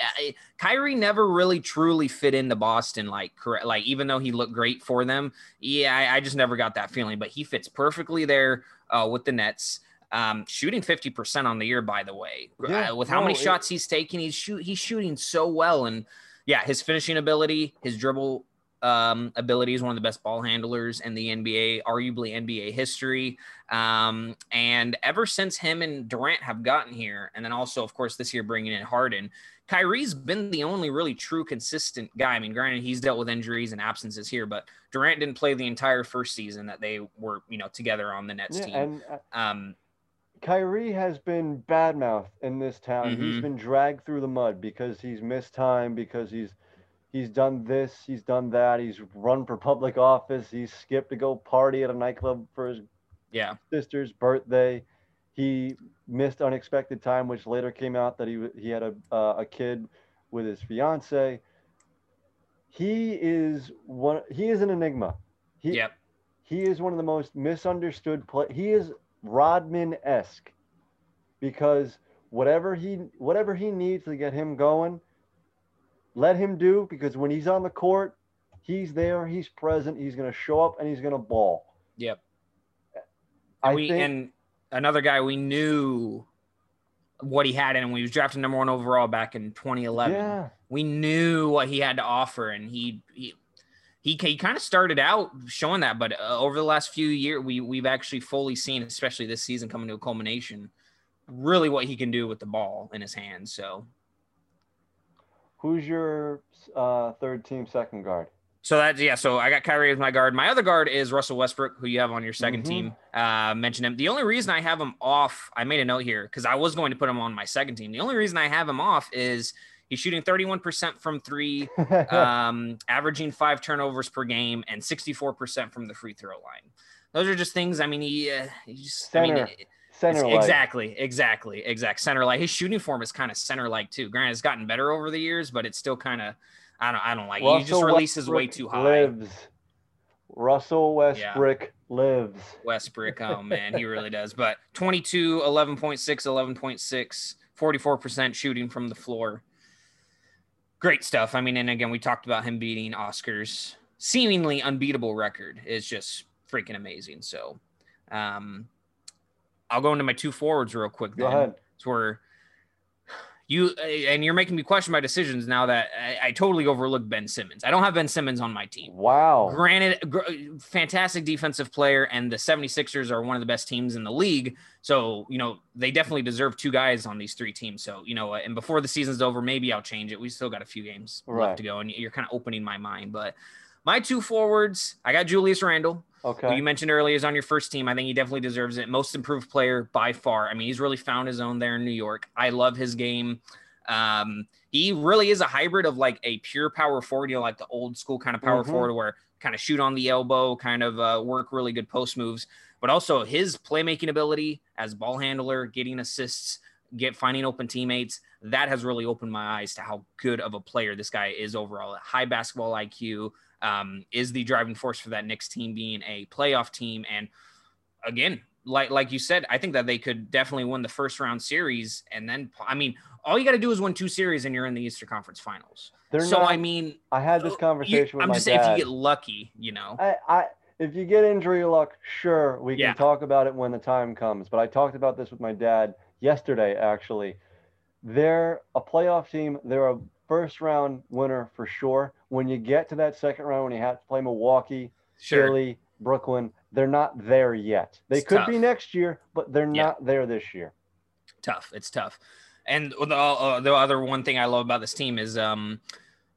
Kyrie never really truly fit into Boston, like correct, like even though he looked great for them. Yeah, I, I just never got that feeling, but he fits perfectly there uh, with the Nets. Um, shooting 50% on the year, by the way, Yeah, uh, with how no, many it- shots he's taking, he's shoot, he's shooting so well. And yeah, his finishing ability, his dribble um, ability is one of the best ball handlers in the NBA, arguably NBA history. Um, and ever since him and Durant have gotten here, and then also, of course, this year bringing in Harden, Kyrie's been the only really true consistent guy. I mean, granted, he's dealt with injuries and absences here, but Durant didn't play the entire first season that they were, you know, together on the Nets Yeah, team. and uh, um, Kyrie has been badmouthed in this town. He's Mhm. been dragged through the mud because he's missed time, because he's he's done this, he's done that, he's run for public office, he's skipped to go party at a nightclub for his yeah, sister's birthday. He missed unexpected time, which later came out that he he had a uh, a kid with his fiance. He is one. He is an enigma. He, yep, he is one of the most misunderstood play. He is Rodman esque because whatever he whatever he needs to get him going, let him do. Because when he's on the court, he's there. He's present. He's going to show up and he's going to ball. yep. I we think and another guy we knew what he had in him when he was drafted number one overall back in 2011. yeah. We knew what he had to offer, and he he he, he kind of started out showing that, but uh, over the last few years, we we've actually fully seen, especially this season coming to a culmination, really what he can do with the ball in his hands. So Who's your uh, third team second guard? So that's yeah. So I got Kyrie as my guard. My other guard is Russell Westbrook, who you have on your 2nd Mhm. team. Uh, mentioned him. The only reason I have him off, I made a note here because I was going to put him on my second team. The only reason I have him off is he's shooting 31% from three, um, averaging five turnovers per game, and 64% from the free throw line. Those are just things. I mean, he, uh, he just I mean, Center. it- Center exactly, exactly, exact center like his shooting form is kind of center like too. Granted, it's gotten better over the years, but it's still kind of I don't I don't like. it. He just Russell releases way too high. Lives. Russell Westbrook lives. Westbrook. Oh man, he really does. But 22, 11.6, 11.6, 44% shooting from the floor. Great stuff. I mean, and again, we talked about him beating Oscar's seemingly unbeatable record. It's just freaking amazing. So um I'll go into my two forwards real quick. Go then. ahead. It's where you uh, and you're making me question my decisions now that I, I totally overlooked Ben Simmons. I don't have Ben Simmons on my team. Wow. Granted, gr- uh, fantastic defensive player, and the 76ers are one of the best teams in the league. So, you know, they definitely deserve two guys on these three teams. So, you know, uh, and before the season's over, maybe I'll change it. We still got a few games Right. left to go, and you're kind of opening my mind. But my two forwards, I got Julius Randle, who Okay. you mentioned earlier is on your first team. I think he definitely deserves it. Most improved player by far. I mean, he's really found his own there in New York. I love his game. Um, he really is a hybrid of like a pure power forward, you know, like the old school kind of power Mhm. forward where kind of shoot on the elbow, kind of uh, work really good post moves, but also his playmaking ability as ball handler, getting assists, get finding open teammates. That has really opened my eyes to how good of a player this guy is overall. High basketball IQ, um, is the driving force for that Knicks team being a playoff team. And again, like like you said, I think that they could definitely win the first round series, and then I mean, all you got to do is win two series, and you're in the Eastern Conference Finals. They're so not, I mean, I had this you- conversation with I'm my just saying, if you get lucky, you know, I, I, if you get injury luck, sure, we can Yeah. talk about it when the time comes. But I talked about this with my dad yesterday, actually. They're a playoff team. They're a first round winner for sure. When you get to that second round, when you have to play Milwaukee, sure. Philly, Brooklyn, they're not there yet. They It's could tough. be next year, but they're Yeah. not there this year. tough. It's tough. And the, uh, the other one thing I love about this team is, um,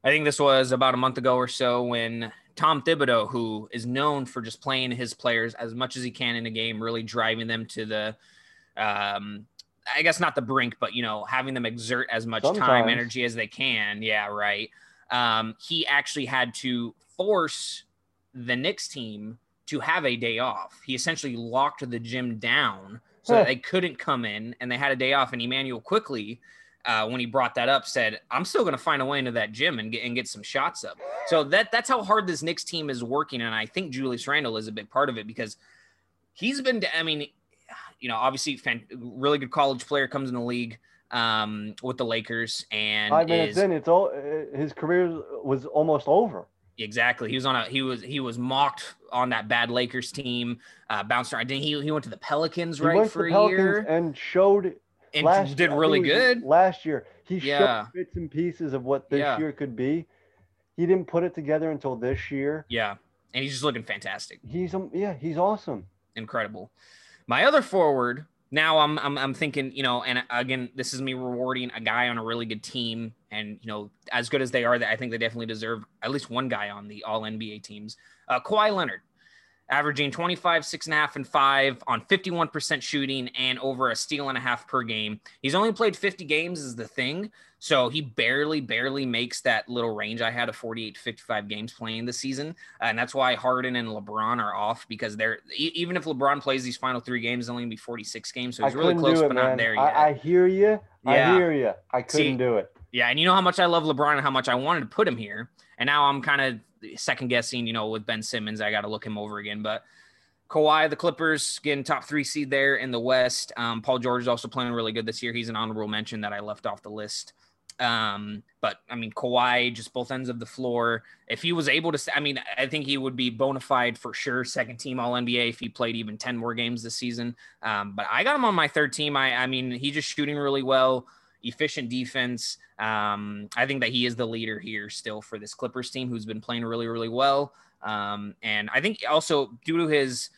I think this was about a month ago or so when Tom Thibodeau, who is known for just playing his players as much as he can in a game, really driving them to the, um, I guess not the brink, but you know, having them exert as much time, energy as they can. Yeah, right. Um, he actually had to force the Knicks team to have a day off. He essentially locked the gym down so that Huh. they couldn't come in and they had a day off. And Immanuel Quickley, uh, when he brought that up, said, "I'm still going to find a way into that gym and get and get some shots up." So that that's how hard this Knicks team is working, and I think Julius Randle is a big part of it because he's been. I mean, you know, obviously, fan, really good college player comes in the league um, with the Lakers and Five minutes is in, it's all uh, his career was almost over. exactly. He was on a he was he was mocked on that bad Lakers team. Uh, bounced around. Didn't he? He went to the Pelicans He right went for to a Pelicans year and showed and last did really think it was good. last year. He Yeah. showed bits and pieces of what this Yeah. year could be. He didn't put it together until this year. Yeah, and he's just looking fantastic. He's um, yeah, he's awesome. incredible. My other forward, now I'm, I'm I'm thinking, you know, and again, this is me rewarding a guy on a really good team, and you know, as good as they are, I think they definitely deserve at least one guy on the All NBA teams. Uh, Kawhi Leonard, averaging 25, six and a half, and five on 51% shooting and over a steal and a half per game. He's only played 50 games, is the thing. So he barely, barely makes that little range I had of 48 to 55 games playing this season. Uh, and that's why Harden and LeBron are off because they're even if LeBron plays these final three games, only be 46 games. So he's really close, it, but man. not there yet. I, I hear you. Yeah. I hear you. I couldn't See, do it. Yeah, and you know how much I love LeBron and how much I wanted to put him here. And now I'm kind of second guessing, you know, with Ben Simmons, I got to look him over again. But Kawhi, the Clippers, getting top three seed there in the West. Um, Paul George is also playing really good this year. He's an honorable mention that I left off the list. Um, but I mean, Kawhi, just both ends of the floor. If he was able to, I mean, I think he would be bona fide for sure, second team All NBA if he played even 10 more games this season. Um, but I got him on my third team. I, I mean, he's just shooting really well efficient defense. Um, I think that he is the leader here still for this Clippers team, who's been playing really, really well. Um, and I think also due to his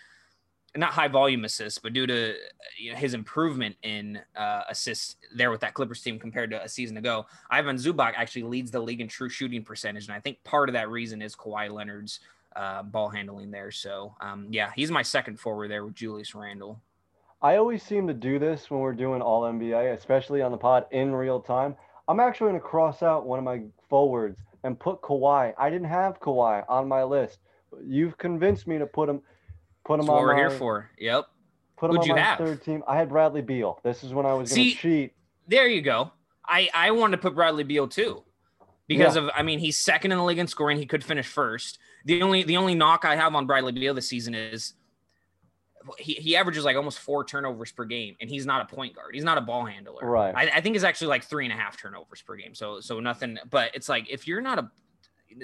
not high volume assists, but due to you know, his improvement in uh, assists there with that Clippers team compared to a season ago, Ivan Zubac actually leads the league in true shooting percentage, and I think part of that reason is Kawhi Leonard's uh, ball handling there. So um, yeah, he's my second forward there with Julius Randle. I always seem to do this when we're doing all NBA, especially on the pod in real time. I'm actually going to cross out one of my forwards and put Kawhi. I didn't have Kawhi on my list. You've convinced me to put him put him That's what we're my, here for. Yep. Put him Who'd on you my have? third team. I had Bradley Beal. This is when I was going to cheat. There you go. I I wanted to put Bradley Beal too, because Yeah. of I mean he's second in the league in scoring. He could finish first. The only the only knock I have on Bradley Beal this season is he, he averages like almost four turnovers per game, and he's not a point guard. He's not a ball handler. Right. I, I think it's actually like three and a half turnovers per game. So so nothing. But it's like if you're not a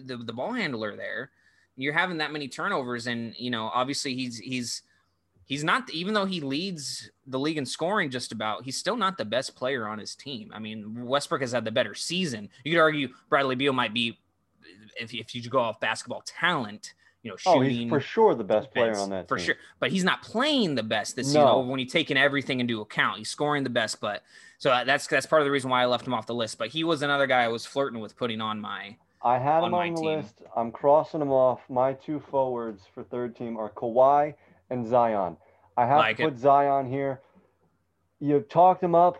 the, the ball handler there, you're having that many turnovers, and you know obviously he's he's he's not even though he leads the league in scoring just about he's still not the best player on his team i mean westbrook has had the better season you could argue bradley beal might be if, if you go off basketball talent you know Oh, he's for sure the best player on that for team. sure but he's not playing the best this No. you know when you taking everything into account he's scoring the best but so uh, that's that's part of the reason why i left him off the list but he was another guy i was flirting with putting on my I had on him on the team. list. I'm crossing him off. My two forwards for third team are Kawhi and Zion. I have Like to it. put Zion here. You talked him up.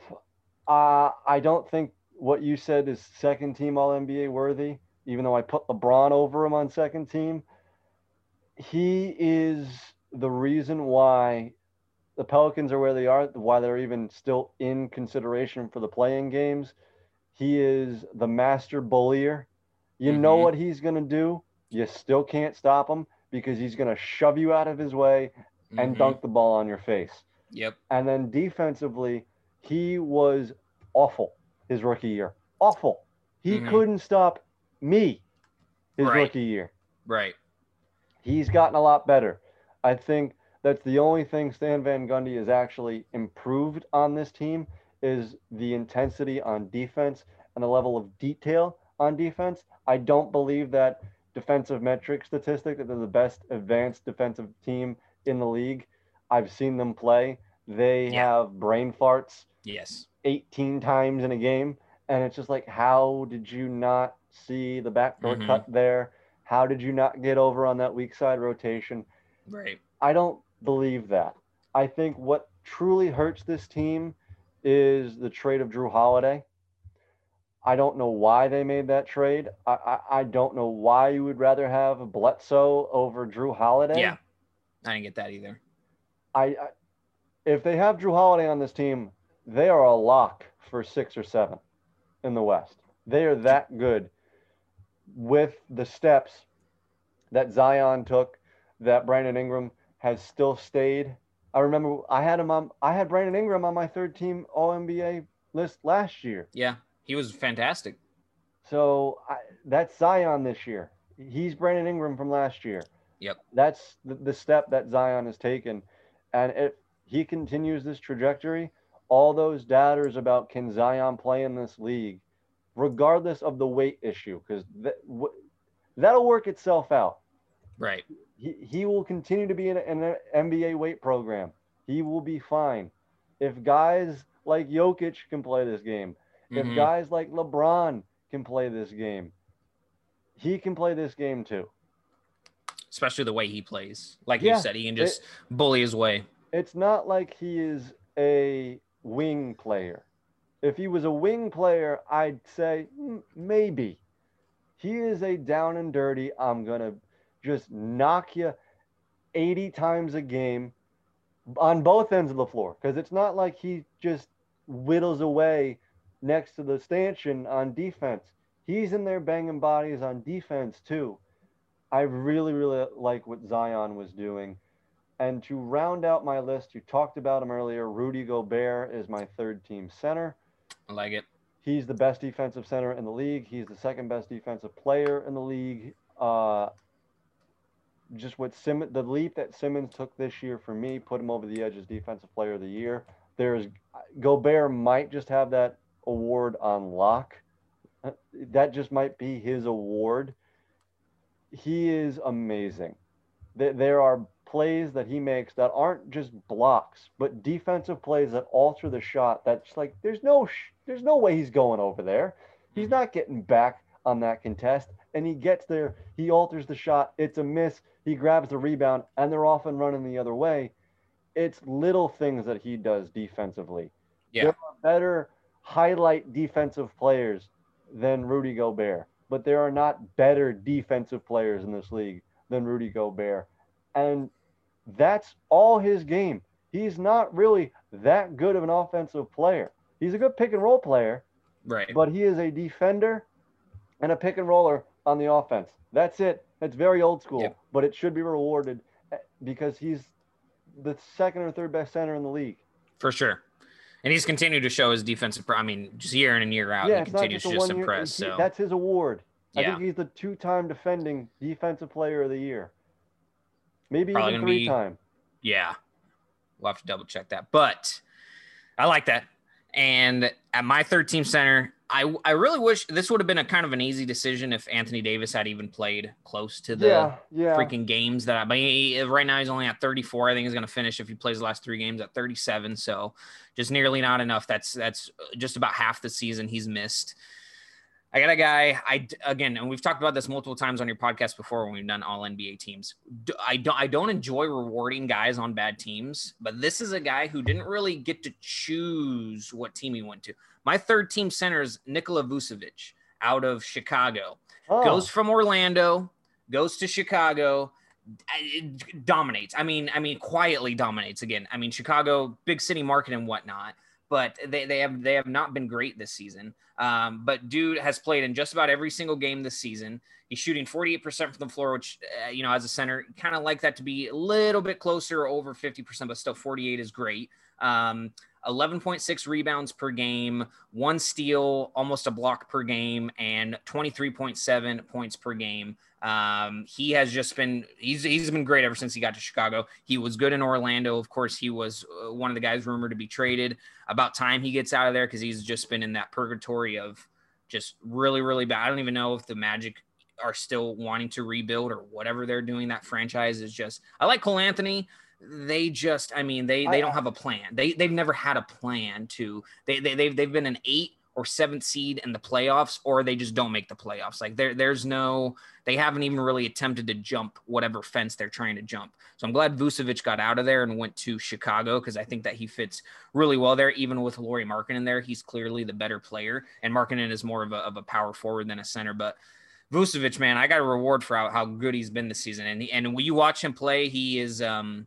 Uh, I don't think what you said is second team All NBA worthy, even though I put LeBron over him on second team. He is the reason why the Pelicans are where they are, why they're even still in consideration for the playing games. He is the master bullier. You know Mhm. what he's going to do. You still can't stop him because he's going to shove you out of his way and Mhm. dunk the ball on your face. yep And then defensively, he was awful his rookie year. Awful. He Mhm. couldn't stop me his Right. rookie year. right He's gotten a lot better. I think that's the only thing Stan Van Gundy has actually improved on this team is the intensity on defense and the level of detail on defense. I don't believe that defensive metric statistic that they're the best advanced defensive team in the league. I've seen them play. They Yeah. have brain farts yes 18 times in a game. And it's just like, how did you not see the backdoor Mhm. cut there? How did you not get over on that weak side rotation? right I don't believe that. I think what truly hurts this team is the trade of Jrue Holiday. I don't know why they made that trade. I, I, I don't know why you would rather have Bledsoe over Jrue Holiday. yeah i didn't get that either I, I if they have Jrue Holiday on this team, they are a lock for six or seven in the West. They are that good with the steps that Zion took, that Brandon Ingram has still stayed I remember I had him on. I had Brandon Ingram on my third team All NBA list last year. Yeah, he was fantastic. So I, that's Zion this year. He's Brandon Ingram from last year. Yep. That's the, the step that Zion has taken, and if he continues this trajectory, all those doubters about can Zion play in this league, regardless of the weight issue, because that, w- that'll work itself out. Right. He, he will continue to be in, an NBA weight program. He will be fine. If guys like Jokic can play this game, if Mhm. guys like LeBron can play this game, he can play this game too. Especially the way he plays. Like Yeah, you said, he can just bully his way. It's not like he is a wing player. If he was a wing player, I'd say "Mm, maybe. He is a down and dirty. I'm going to just knock you 80 times a game on both ends of the floor because it's not like he just whittles away next to the stanchion on defense. He's in there banging bodies on defense too. I really, really like what Zion was doing. And to round out my list, you talked about him earlier. Rudy Gobert is my third team center. I like it. He's the best defensive center in the league. He's the second best defensive player in the league. Uh, just what Sim- the leap that Simmons took this year for me put him over the edge as defensive player of the year. There's Gobert might just have that award on lock. That just might be his award. He is amazing. There are plays that he makes that aren't just blocks, but defensive plays that alter the shot. That's like there's no sh- there's no way he's going over there. He's mm-hmm. not getting back on that contest, and he gets there. He alters the shot. It's a miss. He grabs the rebound, and they're off and running the other way. It's little things that he does defensively. Yeah. There are better highlight defensive players than Rudy Gobert, but there are not better defensive players in this league than Rudy Gobert. And that's all his game. He's not really that good of an offensive player. He's a good pick and roll player, Right. but he is a defender and a pick and roller on the offense. That's it. It's very old school, Yep. but it should be rewarded eh, because he's the second or third best center in the league. For sure. And he's continued to show his defensive. I mean, just year in and year out, yeah, he continues just to just one year. impress. So That's his award. I Yeah. think he's the two-time defending defensive player of the year. Maybe Probably even gonna be- three-time. yeah, we'll have to double check that. But I like that. And at my third team center, I I really wish this would have been a kind of an easy decision if Anthony Davis had even played close to the yeah, yeah. freaking games that I, but he, right now he's only at 34. I think he's going to finish if he plays the last three games at 37. So just nearly not enough. That's that's just about half the season he's missed. I got a guy. I again, and we've talked about this multiple times on your podcast before when we've done all NBA teams. I don't. I don't enjoy rewarding guys on bad teams, but this is a guy who didn't really get to choose what team he went to. My third team center is Nikola Vucevic out of Chicago Oh, goes from Orlando, goes to Chicago, dominates. I mean, I mean, quietly dominates again. I mean, Chicago, big city market and whatnot, but they, they have they have not been great this season. Um, but dude has played in just about every single game this season. He's shooting 48% from the floor, which uh, you know, as a center, kind of like that to be a little bit closer, over 50%, but still 48 is great. Um, 11.6 rebounds per game, one steal, almost a block per game, and 23.7 points per game. Um, he has just been he's he's been great ever since he got to Chicago. He was good in Orlando. Of course, he was uh, one of the guys rumored to be traded. About time he gets out of there because he's just been in that purgatory of just really really bad. I don't even know if the Magic are still wanting to rebuild or whatever they're doing. That franchise is just. I like Cole Anthony they just i mean they they I- don't have a plan they they've never had a plan to they, they they've, they've been an eight or seventh seed in the playoffs or they just don't make the playoffs. Like there there's no they haven't even really attempted to jump whatever fence they're trying to jump. So i'm glad Vucevic got out of there and went to chicago because i think that he fits really well there. Even with Lauri Markkanen there he's clearly the better player and Markkinen is more of a, of a power forward than a center. But Vucevic, man, I got a reward for how, how good he's been this season, and and when you watch him play, he is um,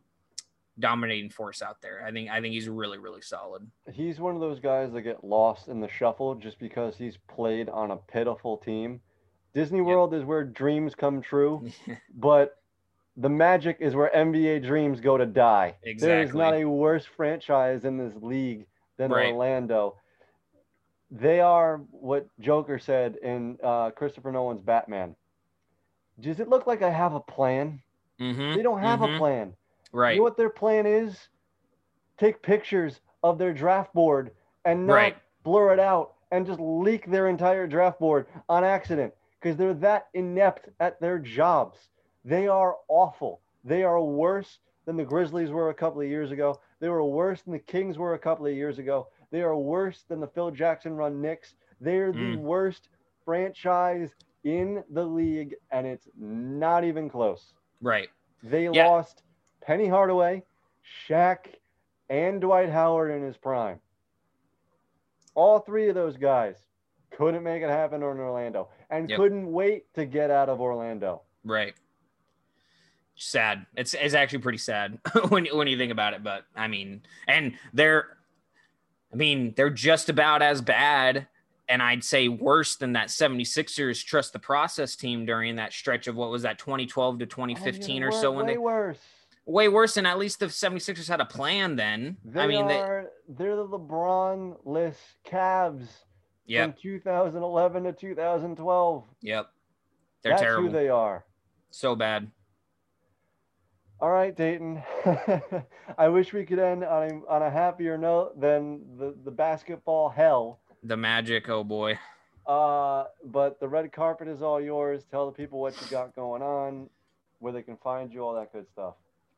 dominating force out there. I think I think he's really really solid. He's one of those guys that get lost in the shuffle just because he's played on a pitiful team. Disney World is where dreams come true, but the Magic is where NBA dreams go to die. Exactly. There is not a worse franchise in this league than Right. Orlando. They are what Joker said in uh, Christopher Nolan's Batman. Does it look like I have a plan? Mm-hmm. They don't have Mhm. a plan. Right. You know what their plan is? Take pictures of their draft board and not Right. blur it out and just leak their entire draft board on accident because they're that inept at their jobs. They are awful. They are worse than the Grizzlies were a couple of years ago. They were worse than the Kings were a couple of years ago. They are worse than the Phil Jackson run Knicks. They're the Mm. worst franchise in the league, and it's not even close. right. They Yeah. lost Penny Hardaway, Shaq, and Dwight Howard in his prime. All three of those guys couldn't make it happen in Orlando and Yep. couldn't wait to get out of Orlando. Right. Sad. It's it's actually pretty sad when when you think about it. But I mean, and they're, I mean, they're just about as bad, and I'd say worse than that 76ers trust the process team during that stretch of what was that 2012 to 2015 Oh, or so oh, when way they worse. Way worse. And at least the 76ers had a plan then. They I mean, they, are they're the LeBron-less Cavs yep, from 2011 to 2012. yep. They're That's terrible. who they are. so bad. All right, Dayton. I wish we could end on a, on a happier note than the, the basketball hell. The magic. Oh boy. Uh, but the red carpet is all yours. Tell the people what you got going on, where they can find you, all that good stuff.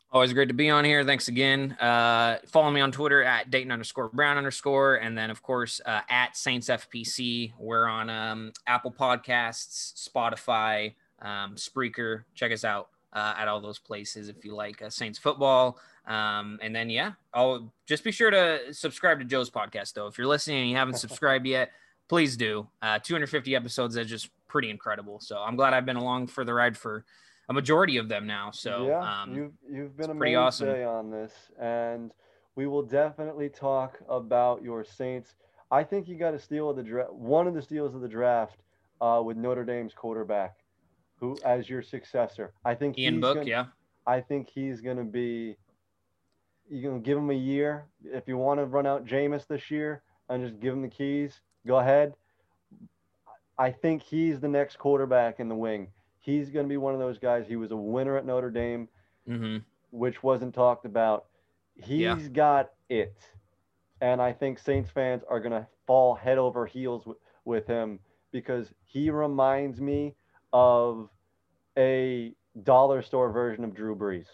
Always great to be on here. Thanks again. Uh, follow me on Twitter at Dayton underscore Brown underscore, and then of course uh, at Saints FPC. We're on um, Apple Podcasts, Spotify, um, Spreaker. Check us out uh, at all those places if you like uh, Saints football. Um, and then yeah, I'll just be sure to subscribe to Joe's podcast though. If you're listening and you haven't subscribed yet, please do. Uh, 250 episodes. That's just pretty incredible. So I'm glad I've been along for the ride for a majority of them now. So yeah, um, you've you've been a pretty awesome. on this, and we will definitely talk about your Saints. I think you got a steal of the draft. One of the steals of the draft uh, with Notre Dame's quarterback, who as your successor. I think Ian he's Book, gonna- yeah. I think he's going to be. You're going to give him a year. If you want to run out Jameis this year and just give him the keys, go ahead. I think he's the next quarterback in the wing. He's going to be one of those guys. He was a winner at Notre Dame, hmm which wasn't talked about. He's Yeah. got it. And I think Saints fans are going to fall head over heels with, with him because he reminds me of a dollar store version of Drew Brees.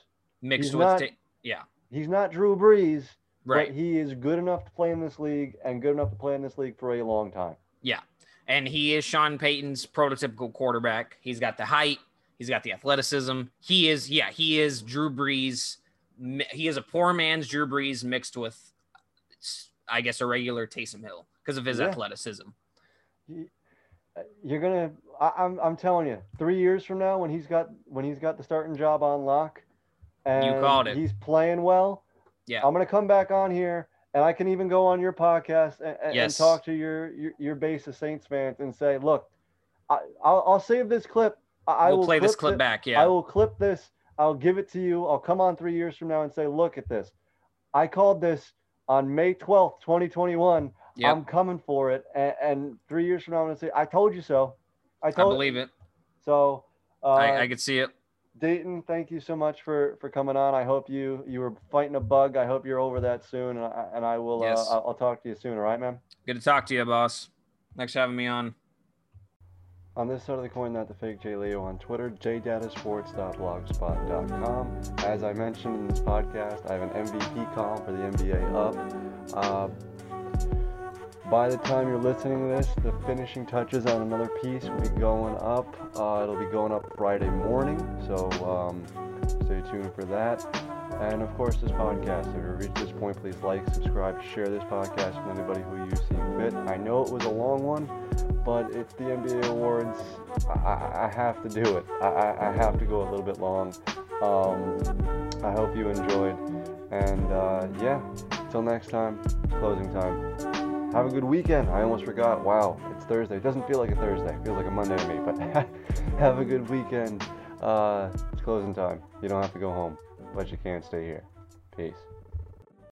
Mixed He's with not- yeah, He's not Drew Brees, right. but he is good enough to play in this league and good enough to play in this league for a long time. And he is Sean Payton's prototypical quarterback. He's got the height, he's got the athleticism. He is, yeah, he is Drew Brees. He is a poor man's Drew Brees mixed with, I guess, a regular Taysom Hill because of his Yeah. athleticism. Uh, You're gonna. I, I'm. I'm telling you. Three years from now, when he's got when he's got the starting job on lock, and called it. he's playing well. Yeah. I'm gonna come back on here, and I can even go on your podcast and, and, Yes. and talk to your, your your base of Saints fans and say, look, I, I'll, I'll save this clip. I, I we'll will play this clip clip thi- back. I will clip this. I'll give it to you. I'll come on three years from now and say, look at this. I called this on May 12th, 2021. Yep. I'm coming for it. And, and three years from now, I'm going to say, I told you so. I I told believe it. So, uh, I, I could see it. Dayton, thank you so much for, for coming on. I hope you, you were fighting a bug. I hope you're over that soon. And I, and I will, Yes. uh, I'll, talk to you soon. All right, man? Good to talk to you, boss. Thanks for having me on. On this side of the coin, not the fake J Leo on Twitter, jdatasports.blogspot.com. As I mentioned in this podcast, I have an MVP column for the NBA up. Uh, by the time you're listening to this, the finishing touches on another piece will be going up. Uh, it'll be going up Friday morning, so um, stay tuned for that. And of course, this podcast. If you've reached this point, please like, subscribe, share this podcast with anybody who you see fit. I know it was a long one, but it's the NBA awards. I, I, have to do it. I, I, I have to go a little bit long. Um, I hope you enjoyed. And uh, yeah, till next time, closing time. Have a good weekend. I almost forgot. Wow, it's Thursday. It doesn't feel like a Thursday. It feels like a Monday to me. But have a good weekend. Uh, it's closing time. You don't have to go home, but you can't stay here. Peace.